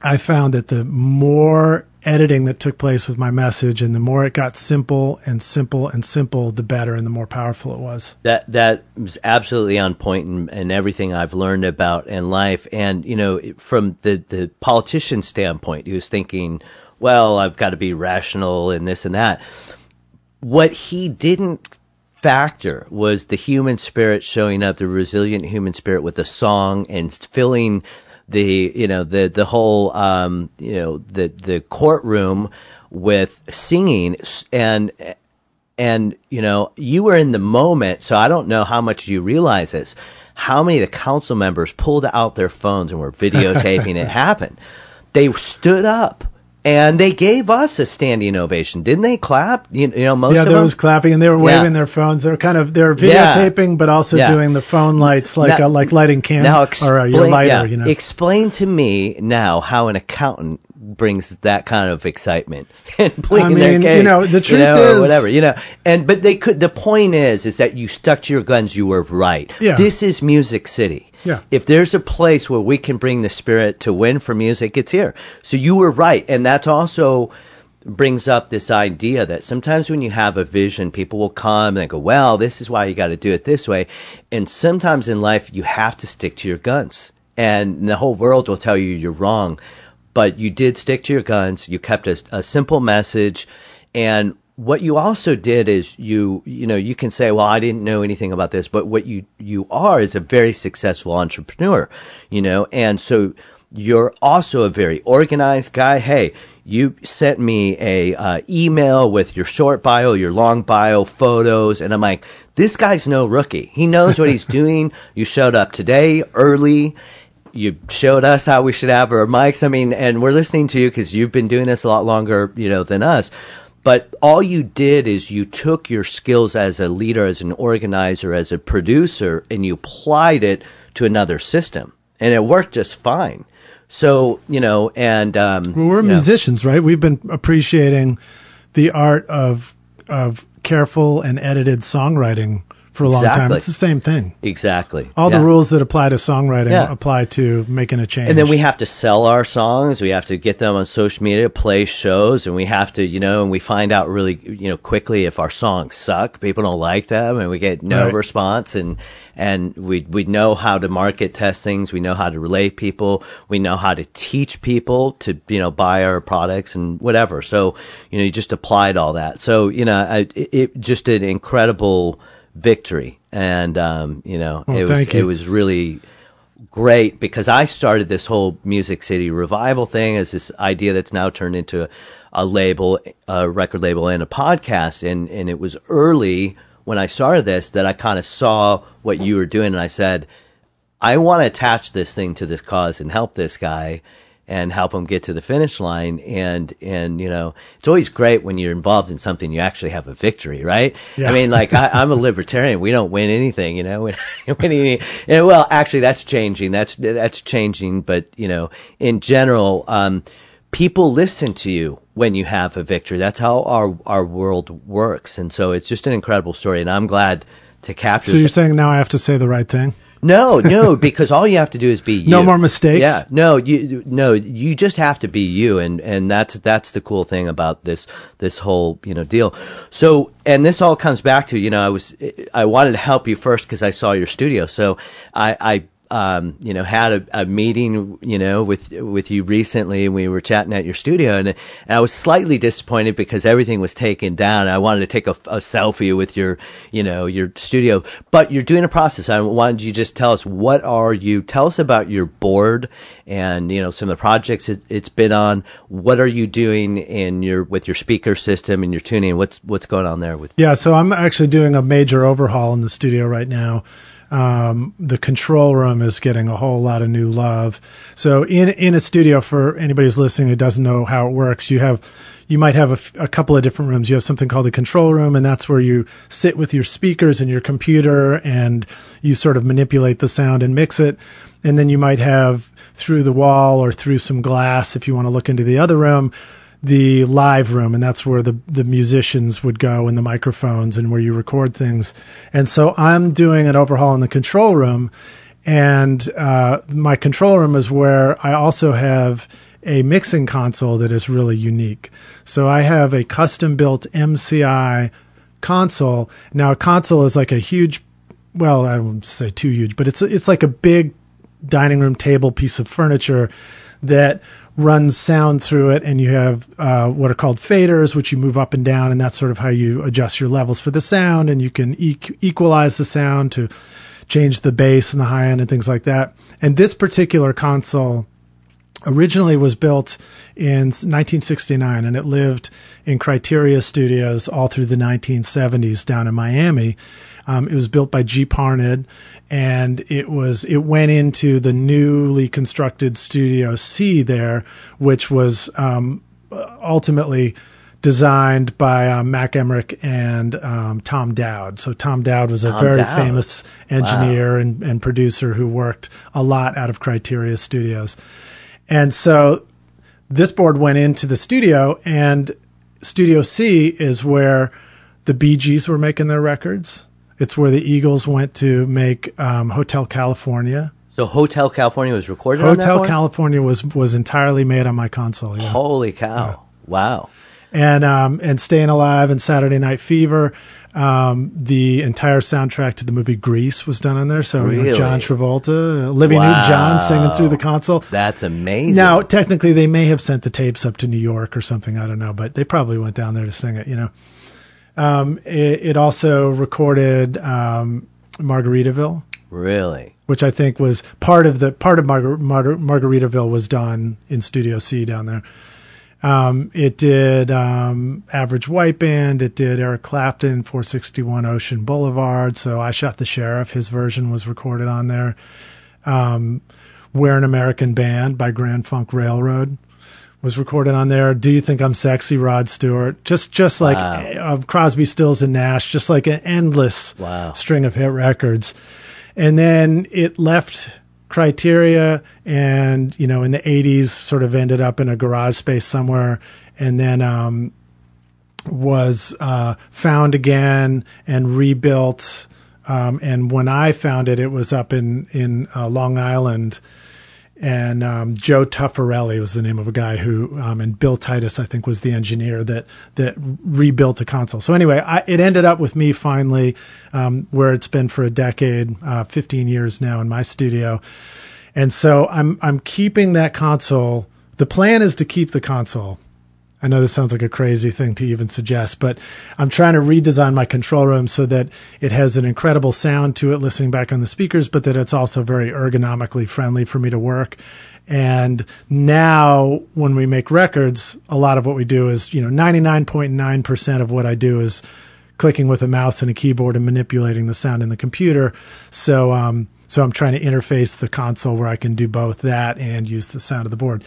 I found that the more editing that took place with my message, and the more it got simple and simple and simple, the better and the more powerful it was. That that was absolutely on point in, in everything I've learned about in life. And you know, from the the politician standpoint, he was thinking, well, I've got to be rational and this and that. What he didn't factor was the human spirit showing up, the resilient human spirit with a song and filling the you know the the whole um, you know the the courtroom with singing and and you know you were in the moment, so I don't know how much you realize this. How many of the council members pulled out their phones and were videotaping it happen? They stood up and they gave us a standing ovation, didn't they? Clap, you, you know, most yeah, of there them. was clapping, and they were waving Yeah. their phones. They were kind of they were Yeah. videotaping, but also Yeah. doing the phone lights, like Now- uh, like lighting can now or uh, your lighter. yeah, you know, explain to me now how an accountant brings that kind of excitement and pleading I their mean, case, you know, the truth know, or is- whatever, you know. And but they could. The point is, is that you stuck to your guns. You were right. Yeah. This is Music City. Yeah. If there's a place where we can bring the spirit to win for music, it's here. So you were right, and that's also brings up this idea that sometimes when you have a vision, people will come and go, well, this is why you got to do it this way. And sometimes in life, you have to stick to your guns. And the whole world will tell you you're wrong. But you did stick to your guns. You kept a, a simple message. And what you also did is you, you know, you can say, well, I didn't know anything about this, but what you, you are is a very successful entrepreneur, you know, and so you're also a very organized guy. Hey, you sent me a uh, email with your short bio, your long bio, photos, and I'm like, this guy's no rookie. He knows what he's doing. You showed up today early. You showed us how we should have our mics. I mean, and we're listening to you because you've been doing this a lot longer, you know, than us. But all you did is you took your skills as a leader, as an organizer, as a producer, and you applied it to another system, and it worked just fine. So you know, and um, well, we're you know, musicians, right? We've been appreciating the art of of careful and edited songwriting for a long time. It's the same thing. exactly All Yeah. the rules that apply to songwriting Yeah. apply to making a change. And then we have to sell our songs. We have to get them on social media, play shows, and we have to, you know, and we find out really, you know, quickly if our songs suck. People don't like them, and we get no Right. response. And and we we know how to market test things. We know how to relate people. We know how to teach people to, you know, buy our products and whatever. So you know, you just applied all that. So you know, I, it, it just an incredible victory, and um, you know, Well, it was it was really great because I started this whole Music City revival thing as this idea that's now turned into a, a label, a record label, and a podcast. And and it was early when I started this that I kind of saw what you were doing, and I said, I want to attach this thing to this cause and help this guy and help them get to the finish line. And and you know it's always great when you're involved in something you actually have a victory right? Yeah. i mean like I, i'm a libertarian. We don't win anything you know? We win and, well actually that's changing. That's that's changing. But you know in general um people listen to you when you have a victory. That's how our our world works. And so it's just an incredible story and i'm glad to capture so you're saying now I have to say the right thing? No, no, because all you have to do is be you. No more mistakes? Yeah, no, you no, you just have to be you, and and that's that's the cool thing about this this whole you know deal. So, and this all comes back to you know I was I wanted to help you first because I saw your studio, so I I um, you know, had a, a meeting, you know, with with you recently, we were chatting at your studio, and, and I was slightly disappointed because everything was taken down. I wanted to take a, a selfie with your, you know, your studio, but you're doing a process. I wanted you just tell us what are you? Tell us about your board and you know some of the projects it, it's been on. What are you doing in your with your speaker system and your tuning? What's what's going on there with? Yeah, so I'm actually doing a major overhaul in the studio right now. Um, the control room is getting a whole lot of new love. So in in a studio, for anybody who's listening who doesn't know how it works, you have you might have a, f- a couple of different rooms. You have something called the control room, and that's where you sit with your speakers and your computer, and you sort of manipulate the sound and mix it. And then you might have through the wall or through some glass, if you want to look into the other room, the live room, and that's where the the musicians would go and the microphones and where you record things. And so I'm doing an overhaul in the control room, and uh, my control room is where I also have a mixing console that is really unique. So I have a custom built MCI console. Now a console is like a huge, well, I won't say too huge, but it's it's like a big dining room table piece of furniture that runs sound through it, and you have uh, what are called faders, which you move up and down, and that's sort of how you adjust your levels for the sound, and you can e- equalize the sound to change the bass and the high end and things like that. And this particular console originally was built in 1969 and it lived in Criteria Studios all through the 1970s down in Miami. Um, it was built by Jeep Harned and it was it went into the newly constructed Studio C there, which was um, ultimately designed by um, Mack Emerman and um, Tom Dowd. So Tom Dowd was a Tom very Dowd. famous engineer and, and producer who worked a lot out of Criteria Studios. And so this board went into the studio, and Studio C is where the Bee Gees were making their records. It's where the Eagles went to make um, Hotel California. So Hotel California was recorded on Hotel? California was was entirely made on my console. Yeah. Holy cow! Wow. and um, and Staying Alive and Saturday Night Fever. Um, the entire soundtrack to the movie Grease was done on there. So you know, John Travolta, Olivia Wow. Newton-John singing through the console. That's amazing. Now, technically, they may have sent the tapes up to New York or something. I don't know, but they probably went down there to sing it. You know, um, it, it also recorded um, Margaritaville, really? which I think was part of the part of Margar- Margar- Margaritaville was done in Studio C down there. Um, it did um, Average White Band. It did Eric Clapton, 461 Ocean Boulevard. So I Shot the Sheriff. His version was recorded on there. Um, We're an American Band by Grand Funk Railroad was recorded on there. Do you think I'm sexy, Rod Stewart? Just just like Wow. uh, Crosby, Stills and Nash. Just like an endless Wow. string of hit records. And then it left Criteria and, you know, in the 80s sort of ended up in a garage space somewhere and then um, was uh, found again and rebuilt. Um, and when I found it, it was up in, in uh, Long Island. And um, Joe Tuffarelli was the name of a guy who, um, and Bill Titus, I think, was the engineer that that rebuilt the console. So anyway, I, it ended up with me finally, um, where it's been for a decade, uh, 15 years now in my studio, and so I'm I'm keeping that console. The plan is to keep the console. I know this sounds like a crazy thing to even suggest, but I'm trying to redesign my control room so that it has an incredible sound to it listening back on the speakers, but that it's also very ergonomically friendly for me to work. And now when we make records, a lot of what we do is, you know, 99.9% of what I do is clicking with a mouse and a keyboard and manipulating the sound in the computer. So, um, so I'm trying to interface the console where I can do both that and use the sound of the board.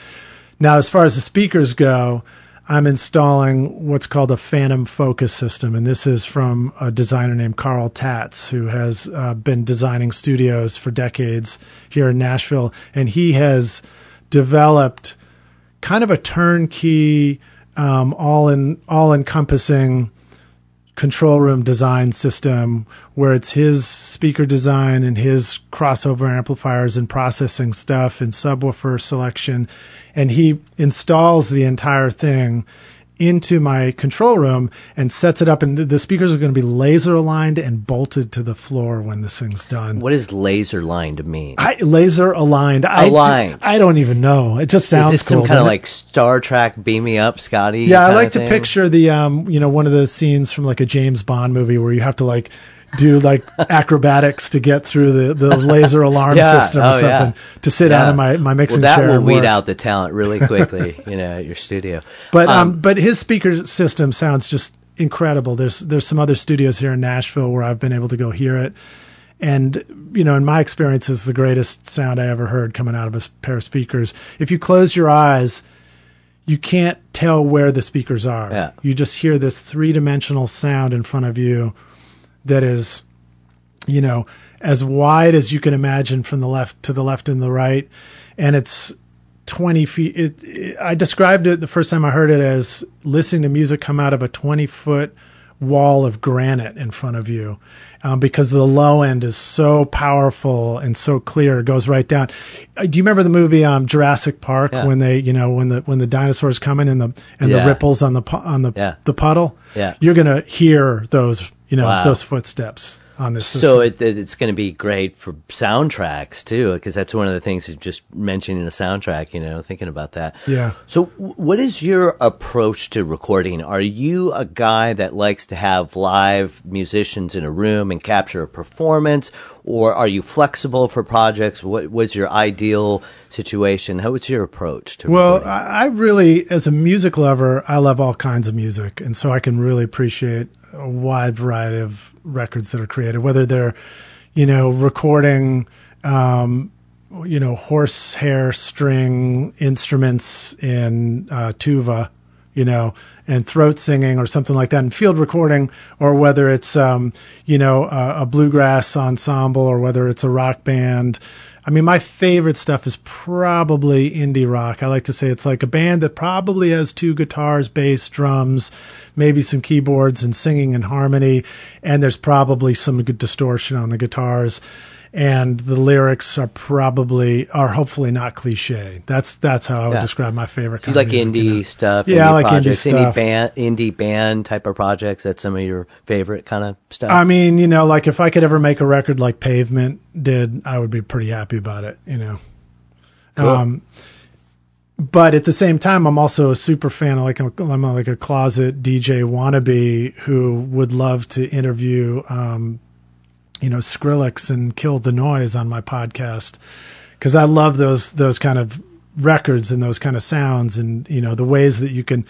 Now, as far as the speakers go, I'm installing what's called a Phantom Focus system, and this is from a designer named Carl Tatz, who has uh, been designing studios for decades here in Nashville, and he has developed kind of a turnkey, um, all in all encompassing control room design system where it's his speaker design and his crossover amplifiers and processing stuff and subwoofer selection. And he installs the entire thing into my control room and sets it up and the- speakers are going to be laser aligned and bolted to the floor when this thing's done What does laser lined mean? I, laser aligned I, do- Aligned. I don't even know it just sounds Is this cool some kind of like Star Trek beam me up, Scotty? Yeah, I like to picture the um, you know, one of those scenes from like a James Bond movie where you have to like do like acrobatics to get through the, the laser alarm Yeah, system or oh, yeah. something to sit down in my, my mixing Well, that chair will and weed out the talent really quickly, you know, at your studio. But um, but his speaker system sounds just incredible. There's there's some other studios here in Nashville where I've been able to go hear it, and you know, in my experience, it's the greatest sound I ever heard coming out of a pair of speakers. If you close your eyes, you can't tell where the speakers are. Yeah. You just hear this three dimensional sound in front of you that is, you know, as wide as you can imagine from the left to the left and the right, and it's 20 feet. It, it, I described it the first time I heard it as listening to music come out of a 20 foot wall of granite in front of you um, because the low end is so powerful and so clear. It goes right down. Uh, do you remember the movie um, Jurassic Park Yeah. when they, you know, when the when the dinosaurs come in and the and Yeah. the ripples on the on the Yeah. the puddle? Yeah. You're gonna hear those, you know, Wow. those footsteps on this system. So it, it- it's going to be great for soundtracks too, because that's one of the things you just mentioned in a soundtrack. You know, thinking about that. yeah. So, w- what is your approach to recording? Are you a guy that likes to have live musicians in a room and capture a performance, or are you flexible for projects? What was your ideal situation? How was your approach to Well, recording? I, I really, as a music lover, I love all kinds of music, and so I can really appreciate a wide variety of records that are created, whether they're, you know, recording, um, you know, horsehair string instruments in uh, tuba, you know, and throat singing or something like that, and field recording, or whether it's, um, you know, a, a bluegrass ensemble, or whether it's a rock band. I mean, my favorite stuff is probably indie rock. I like to say it's like a band that probably has two guitars, bass, drums, maybe some keyboards and singing and harmony, and there's probably some good distortion on the guitars. And the lyrics are probably are hopefully not cliche. That's that's how I would Yeah. describe my favorite. you Kind like of music, indie you know? stuff? Yeah, I indie like indie stuff. Indie band, indie band type of projects. That's some of your favorite kind of stuff. I mean, you know, like if I could ever make a record like Pavement did, I would be pretty happy about it, you know. Cool. Um, but at the same time, I'm also a super fan. of Like I'm, I'm like a closet DJ wannabe who would love to interview, um, you know, Skrillex and Kill the Noise on my podcast because I love those those kind of records and those kind of sounds and you know the ways that you can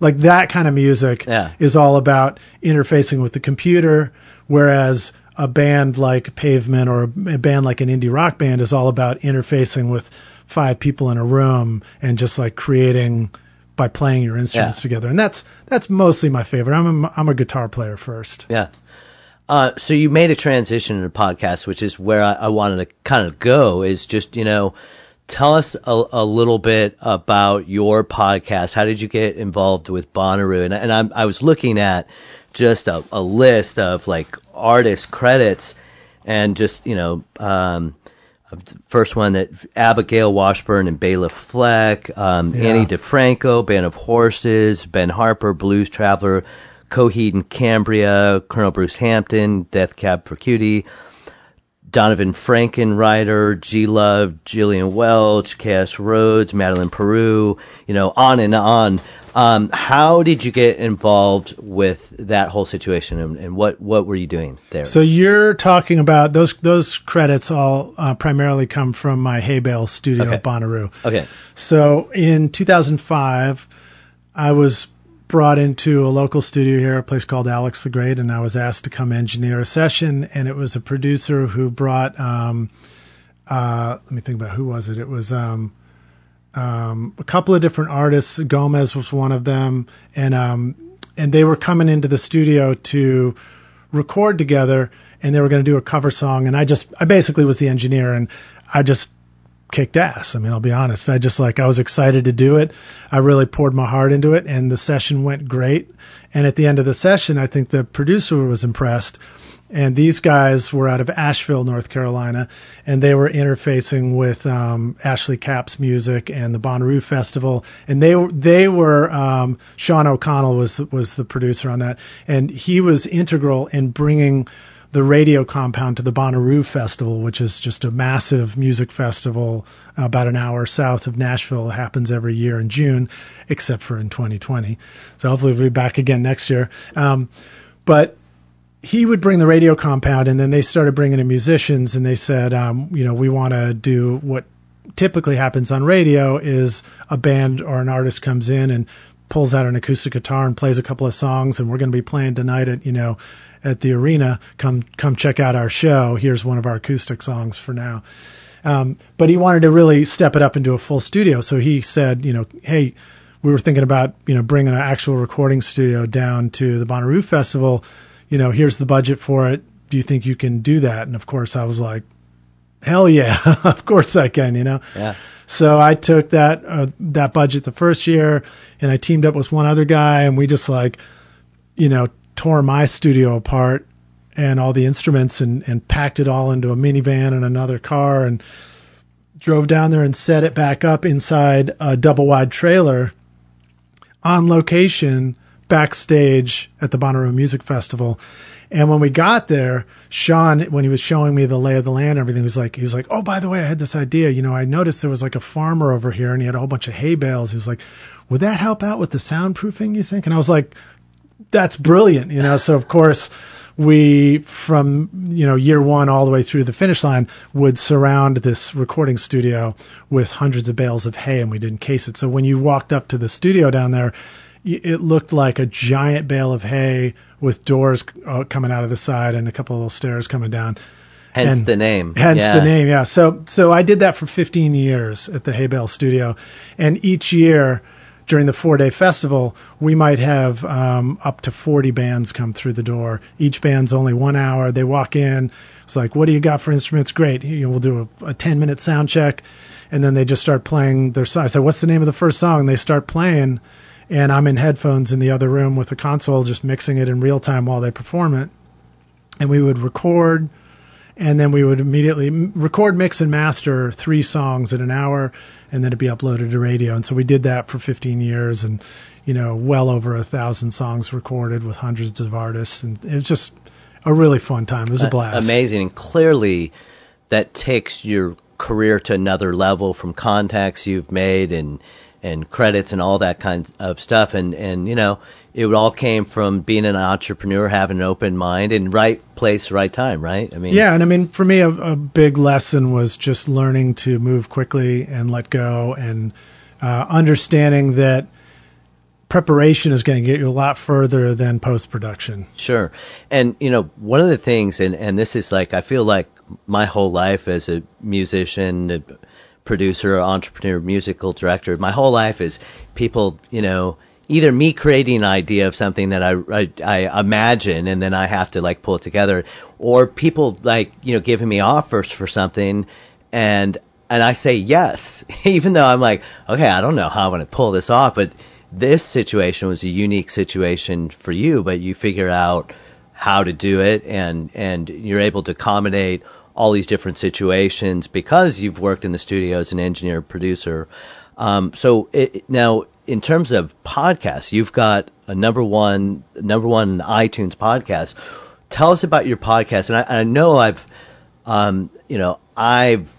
like that kind of music Yeah. is all about interfacing with the computer, whereas a band like Pavement or a band like an indie rock band is all about interfacing with five people in a room and just like creating by playing your instruments Yeah. together. And that's that's mostly my favorite. I'm a, I'm a guitar player first. Yeah. Uh, so you made a transition in the podcast, which is where I, I wanted to kind of go. Is just you know, tell us a, a little bit about your podcast. How did you get involved with Bonnaroo? And, and I'm, I was looking at just a, a list of like artist credits, and just you know, um, first one that Abigail Washburn and Bela Fleck, um, Yeah. Ani DiFranco, Band of Horses, Ben Harper, Blues Traveler, Coheed and Cambria, Colonel Bruce Hampton, Death Cab for Cutie, Donovan Frankenreiter, G Love, Gillian Welch, Cass Rhodes, Madeleine Peyroux, you know, on and on. Um, how did you get involved with that whole situation, and, and what what were you doing there? So you're talking about those those credits all uh, primarily come from my Hay Bale studio Okay. at Bonnaroo. okay, So in 2005, I was brought into a local studio here, a place called Alex the Great, and I was asked to come engineer a session. And it was a producer who brought, um, uh, let me think about who was it? It was um, um, a couple of different artists. Gomez was one of them, and um, and they were coming into the studio to record together, and they were going to do a cover song. And I just, I basically was the engineer, and I just kicked ass. I mean, I'll be honest. I just like I was excited to do it. I really poured my heart into it, and the session went great. And at the end of the session, I think the producer was impressed. And these guys were out of Asheville, North Carolina, and they were interfacing with um, Ashley Capps Music and the Bonnaroo Festival. And they they were um, Sean O'Connell was was the producer on that, and he was integral in bringing the radio compound to the Bonnaroo Festival, which is just a massive music festival about an hour south of Nashville. It happens every year in June, except for in 2020. So hopefully we'll be back again next year. Um, but he would bring the radio compound, and then they started bringing in musicians, and they said, um, you know, we want to do what typically happens on radio is a band or an artist comes in and pulls out an acoustic guitar and plays a couple of songs, and we're going to be playing tonight at you know at the arena. Come come check out our show. Here's one of our acoustic songs for now. Um, but he wanted to really step it up into a full studio, so he said, you know, hey, we were thinking about you know bringing an actual recording studio down to the Bonnaroo Festival. You know, here's the budget for it. Do you think you can do that? And of course, I was like, hell yeah, of course I can. You know. yeah, So I took that uh, that budget the first year, and I teamed up with one other guy, and we just like, you know, tore my studio apart and all the instruments and, and packed it all into a minivan and another car and drove down there and set it back up inside a double wide trailer on location backstage at the Bonnaroo Music Festival. And when we got there, Sean, when he was showing me the lay of the land and everything, he was like, he was like, oh, by the way, I had this idea. You know, I noticed there was like a farmer over here and he had a whole bunch of hay bales. He was like, would that help out with the soundproofing, you think? And I was like, that's brilliant, you know. So of course, we from you know year one all the way through the finish line would surround this recording studio with hundreds of bales of hay, and we didn't case it. So when you walked up to the studio down there, it looked like a giant bale of hay with doors uh, coming out of the side and a couple of little stairs coming down. Hence and the name. Hence yeah. the name, yeah. So so I did that for 15 years at the Hay Bale Studio, and each year during the four day festival, we might have um, up to 40 bands come through the door. Each band's only one hour. They walk in. It's like, what do you got for instruments? Great. You know, we'll do a, a 10 minute sound check. And then they just start playing their song. I said, what's the name of the first song? And they start playing. And I'm in headphones in the other room with the console, just mixing it in real time while they perform it. And we would record and then we would immediately record, mix, and master three songs in an hour, and then it'd be uploaded to radio. And so we did that for 15 years, and you know, well over a thousand songs recorded with hundreds of artists, and it was just a really fun time. It was a blast. Amazing, and clearly, that takes your career to another level from contacts you've made and and credits and all that kind of stuff. And and you know, it all came from being an entrepreneur, having an open mind, and right place, right time, right? I mean, yeah, and I mean, for me, a, a big lesson was just learning to move quickly and let go, and uh, understanding that preparation is going to get you a lot further than post production. Sure. And you know, one of the things and and this is like I feel like my whole life as a musician, producer, entrepreneur, musical director. My whole life is people, you know, either me creating an idea of something that I, I, I imagine and then I have to like pull it together, or people like you know giving me offers for something, and and I say yes, even though I'm like, okay, I don't know how I'm going to pull this off, but this situation was a unique situation for you, but you figure out how to do it and and you're able to accommodate all these different situations because you've worked in the studio as an engineer producer. Um, so it, now, in terms of podcasts, you've got a number one number one iTunes podcast. Tell us about your podcast, and I, I know I've, um, you know, I've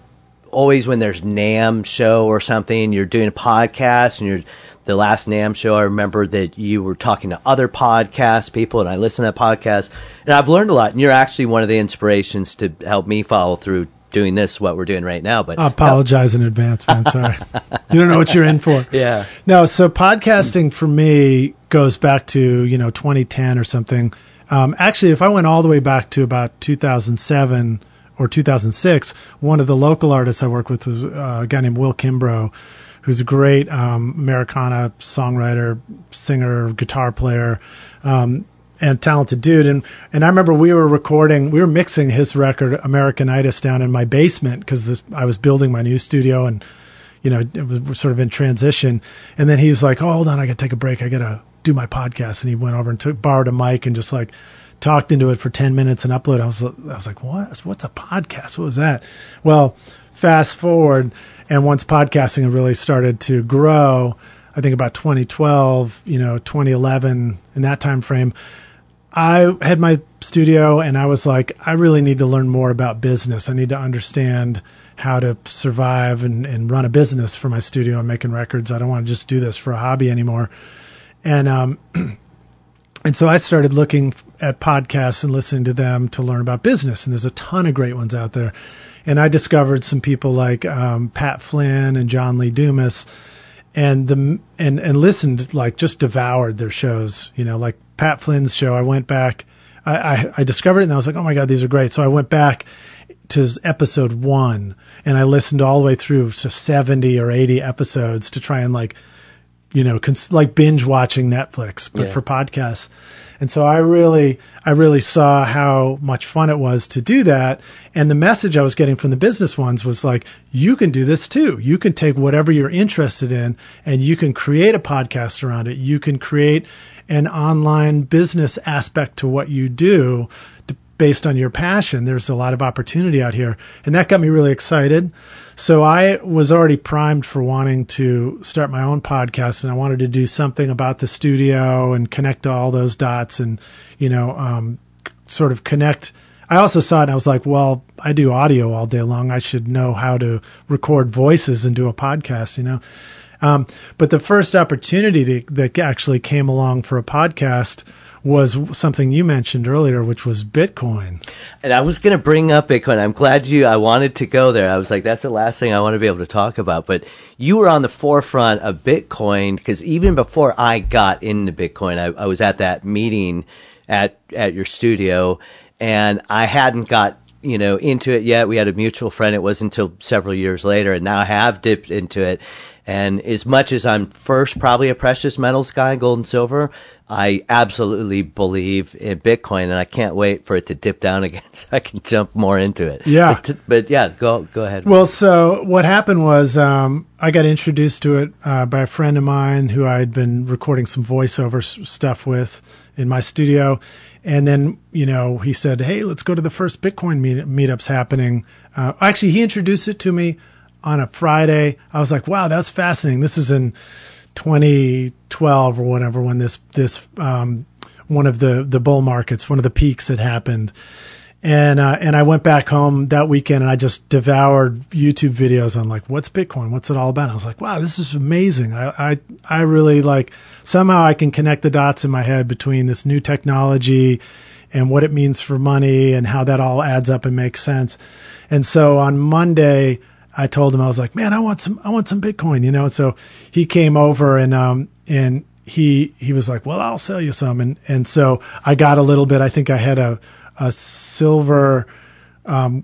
always when there's NAMM show or something, you're doing a podcast and you're the last NAMM show, I remember that you were talking to other podcast people, and I listened to that podcast, and I've learned a lot. And you're actually one of the inspirations to help me follow through doing this, what we're doing right now. But I apologize in advance, man. Sorry, you don't know what you're in for. Yeah. No, so podcasting for me goes back to you know 2010 or something. Um, actually, if I went all the way back to about 2007 or 2006, one of the local artists I worked with was uh, a guy named Will Kimbrough who's a great um, Americana songwriter, singer, guitar player, um, and talented dude. And and I remember we were recording, we were mixing his record Americanitis down in my basement because I was building my new studio and you know it was sort of in transition. And then he's like, "Oh, hold on, I got to take a break. I got to do my podcast." And he went over and took borrowed a mic and just like talked into it for 10 minutes and uploaded. I was I was like, "What? What's a podcast? What was that?" Well, fast forward, and once podcasting really started to grow, I think about 2012, you know, 2011, in that time frame, I had my studio and I was like, I really need to learn more about business. I need to understand how to survive and, and run a business for my studio and making records. I don't want to just do this for a hobby anymore. And um, and so I started looking at podcasts and listening to them to learn about business. And there's a ton of great ones out there and I discovered some people like um, Pat Flynn and John Lee Dumas, and the and and listened like just devoured their shows. You know, like Pat Flynn's show. I went back. I, I, I discovered it and I was like, oh my god, these are great. So I went back to episode one and I listened all the way through to 70 or 80 episodes to try and like you know, cons- like binge watching Netflix, but Yeah. for podcasts. And so I really, I really saw how much fun it was to do that. And the message I was getting from the business ones was like, you can do this too. You can take whatever you're interested in and you can create a podcast around it. You can create an online business aspect to what you do based on your passion. There's a lot of opportunity out here. And that got me really excited. So I was already primed for wanting to start my own podcast and I wanted to do something about the studio and connect all those dots and, you know, um, sort of connect. I also saw it and I was like, well, I do audio all day long. I should know how to record voices and do a podcast, you know. Um, but the first opportunity to, that actually came along for a podcast was something you mentioned earlier, which was Bitcoin. And I was going to bring up Bitcoin. I'm glad you, I wanted to go there. I was like, that's the last thing I want to be able to talk about. But you were on the forefront of Bitcoin because even before I got into Bitcoin, I, I was at that meeting at, at your studio and I hadn't got, you know, into it yet. We had a mutual friend. It wasn't until several years later and now I have dipped into it. And as much as I'm first probably a precious metals guy, gold and silver, I absolutely believe in Bitcoin, and I can't wait for it to dip down again so I can jump more into it. Yeah. But, but yeah, go go ahead. Well, so what happened was um, I got introduced to it uh, by a friend of mine who I had been recording some voiceover stuff with in my studio. And then, you know, he said, hey, let's go to the first Bitcoin meet- meetups happening. Uh, actually, he introduced it to me on a Friday. I was like, wow, that's fascinating. This is in 2012 or whatever when this this um, one of the the bull markets, one of the peaks had happened. And uh, and I went back home that weekend and I just devoured YouTube videos on like what's Bitcoin, what's it all about. I was like, wow, this is amazing. I I I really like somehow I can connect the dots in my head between this new technology and what it means for money and how that all adds up and makes sense. And so on Monday, I told him I was like, man, I want some, I want some Bitcoin, you know. And so he came over and um and he he was like, well, I'll sell you some, and and so I got a little bit. I think I had a a silver um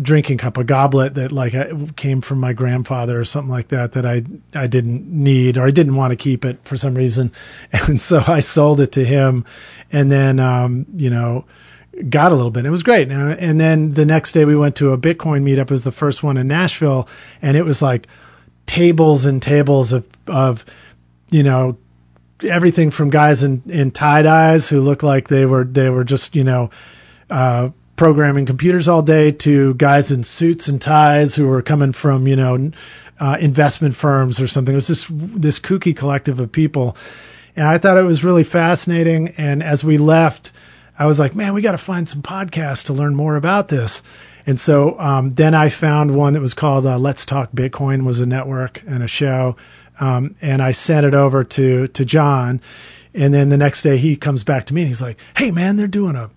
drinking cup, a goblet that like came from my grandfather or something like that that I I didn't need or I didn't want to keep it for some reason, and so I sold it to him, and then um you know got a little bit. It was great. And and then the next day we went to a Bitcoin meetup. It was the first one in Nashville, and it was like tables and tables of of you know everything from guys in in tie dyes who looked like they were they were just you know uh, programming computers all day to guys in suits and ties who were coming from you know uh, investment firms or something. It was just this kooky collective of people, and I thought it was really fascinating. And as we left, I was like, man, we got to find some podcasts to learn more about this. And so um, then I found one that was called uh, Let's Talk Bitcoin was a network and a show, um, and I sent it over to to John. And then the next day he comes back to me and he's like, "Hey man, they're doing a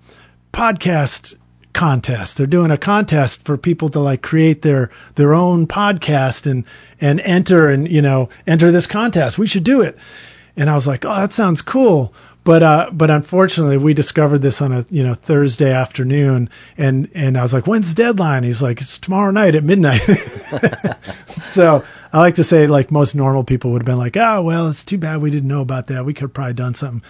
podcast contest. They're doing a contest for people to like create their their own podcast and and enter and you know enter this contest. We should do it." And I was like, "Oh, that sounds cool." But uh, but unfortunately, we discovered this on a you know Thursday afternoon, and and I was like, "When's the deadline?" He's like, "It's tomorrow night at midnight." so I like to say, like most normal people would have been like, "Oh, well, it's too bad we didn't know about that. We could have probably done something."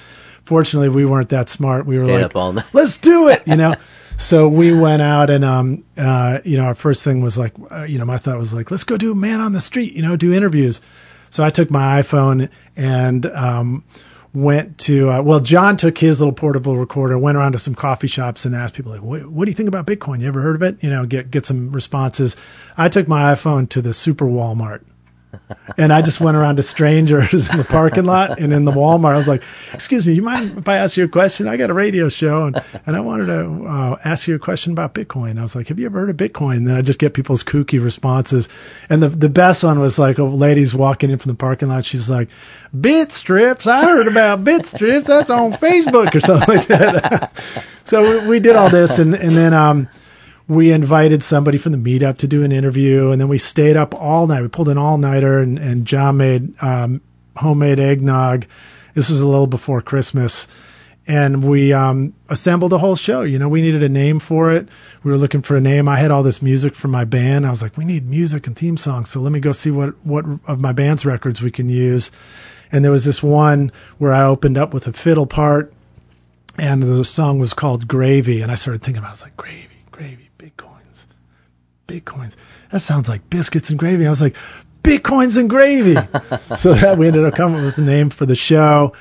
Fortunately, we weren't that smart. We were Stayed like, up all night. let's do it, you know. so we went out and um uh you know our first thing was like uh, you know my thought was like let's go do man on the street, you know, do interviews. So I took my iPhone and um went to uh, well John took his little portable recorder went around to some coffee shops and asked people like what, do you think about Bitcoin? You ever heard of it? You know get get some responses. I took my iPhone to the super Walmart and I just went around to strangers in the parking lot and in the Walmart. I was like, "Excuse me, you mind if I ask you a question? I got a radio show and and I wanted to uh, ask you a question about Bitcoin." I was like, "Have you ever heard of Bitcoin?" And then I just get people's kooky responses. And the the best one was like a lady's walking in from the parking lot. She's like, "Bit strips. I heard about bit strips. That's on Facebook or something like that." so we, we did all this and and then um we invited somebody from the meetup to do an interview, and then we stayed up all night. We pulled an all nighter, and, and John made um, homemade eggnog. This was a little before Christmas, and we um, assembled a whole show. You know, we needed a name for it. We were looking for a name. I had all this music from my band. I was like, we need music and theme songs. So let me go see what what of my band's records we can use. And there was this one where I opened up with a fiddle part, and the song was called Gravy. And I started thinking about, it. I was like, gravy, gravy, bitcoins. That sounds like biscuits and gravy. I was like, bitcoins and gravy. so that we ended up coming up with the name for the show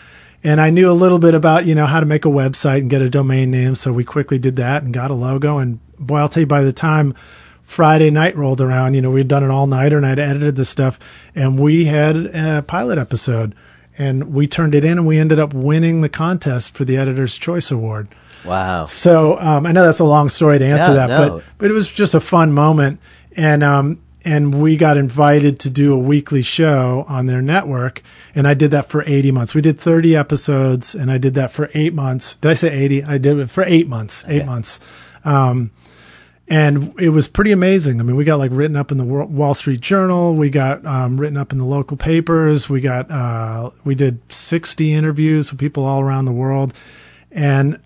and I knew a little bit about you know how to make a website and get a domain name, so we quickly did that and got a logo. And boy, I'll tell you, by the time Friday night rolled around, you know, we'd done an all nighter and I'd edited the stuff, and we had a pilot episode, and we turned it in, and we ended up winning the contest for the Editor's Choice Award. Wow. So um, I know that's a long story to answer Yeah, that, no. but but it was just a fun moment, and um, and we got invited to do a weekly show on their network, and I did that for 80 months. We did 30 episodes, and I did that for eight months. Did I say 80? I did it for eight months. Eight months. Um, and it was pretty amazing. I mean, we got like written up in the Wall Wall Street Journal. We got um, written up in the local papers. We got uh, we did 60 interviews with people all around the world. And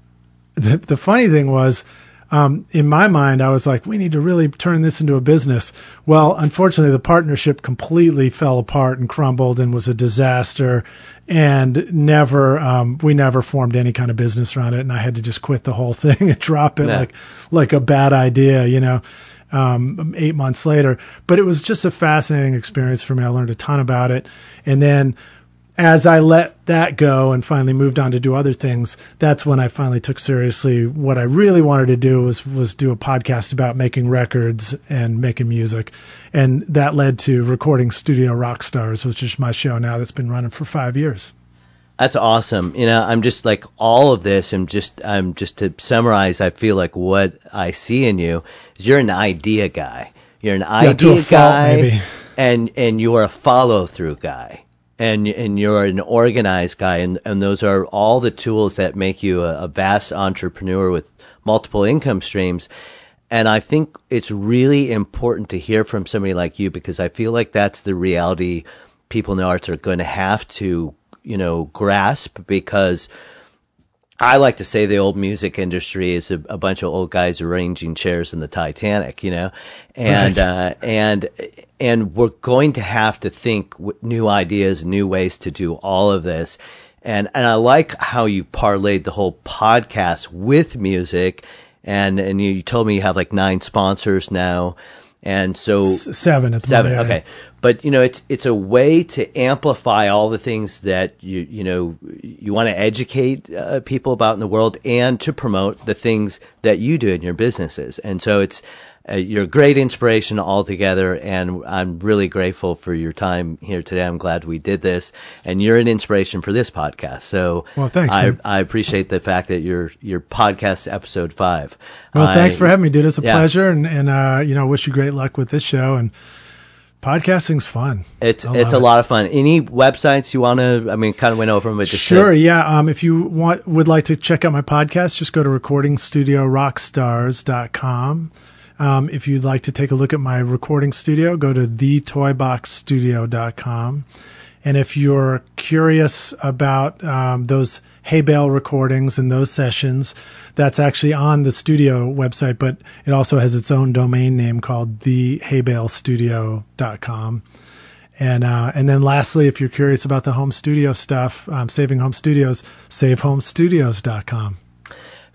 the the funny thing was, um, in my mind, I was like, we need to really turn this into a business. Well, unfortunately, the partnership completely fell apart and crumbled and was a disaster. And never, um, we never formed any kind of business around it. And I had to just quit the whole thing and drop it Yeah. like, like a bad idea, you know, um, eight months later. But it was just a fascinating experience for me. I learned a ton about it. And then as I let that go and finally moved on to do other things, that's when I finally took seriously what I really wanted to do was was do a podcast about making records and making music, and that led to recording Studio Rockstars, which is my show now that's been running for five years. That's awesome. You know, I'm just like all of this. I'm just, I'm just to summarize. I feel like what I see in you is you're an idea guy. You're an a idea fault, guy, maybe. and and you're a follow through guy, and and you're an organized guy, and and those are all the tools that make you a, a vast entrepreneur with multiple income streams. And I think it's really important to hear from somebody like you because I feel like that's the reality people in the arts are going to have to, you know, grasp because I like to say the old music industry is a, a bunch of old guys arranging chairs in the Titanic, you know, and Right. uh, and and we're going to have to think new ideas, new ways to do all of this, and and I like how you parlayed the whole podcast with music, and and you told me you have like nine sponsors now, and so Seven at the Seven. moment. yeah. Okay, but you know, it's it's a way to amplify all the things that you you know you want to educate uh, people about in the world, and to promote the things that you do in your businesses. And so it's uh, you're a great inspiration altogether, and I'm really grateful for your time here today. I'm glad we did this, and you're an inspiration for this podcast. So Well, thanks, I. I appreciate the fact that your your podcast episode five. Well, I- thanks for having me, dude. It's a Yeah. pleasure, and and uh, you know, wish you great luck with this show. And podcasting's fun. It's it's a it. lot of fun. Any websites you want to? I mean, kind of went over them, but just to- Sure, yeah. Um, if you want, would like to check out my podcast, just go to recordingstudiorockstars.com. Um, if you'd like to take a look at my recording studio, go to thetoyboxstudio.com. And if you're curious about um, those hay bale recordings and those sessions, that's actually on the studio website, but it also has its own domain name called thehaybalestudio.com. And uh, and then lastly, if you're curious about the home studio stuff, um, Saving Home Studios, savehomestudios.com.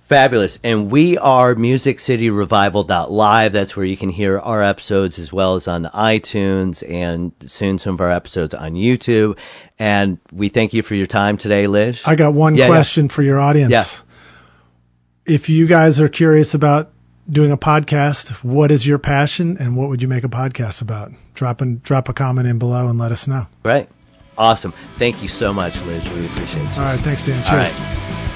Fabulous. And we are musiccityrevival.live. That's where you can hear our episodes as well as on iTunes and soon some of our episodes on YouTube. And we thank you for your time today, Lij. I got one Yeah, yeah. question for your audience. Yeah. If you guys are curious about doing a podcast, what is your passion and what would you make a podcast about? Drop in, drop a comment in below and let us know. Right. Awesome. Thank you so much, Lij. We appreciate you. All right, thanks, Dan. Cheers. right.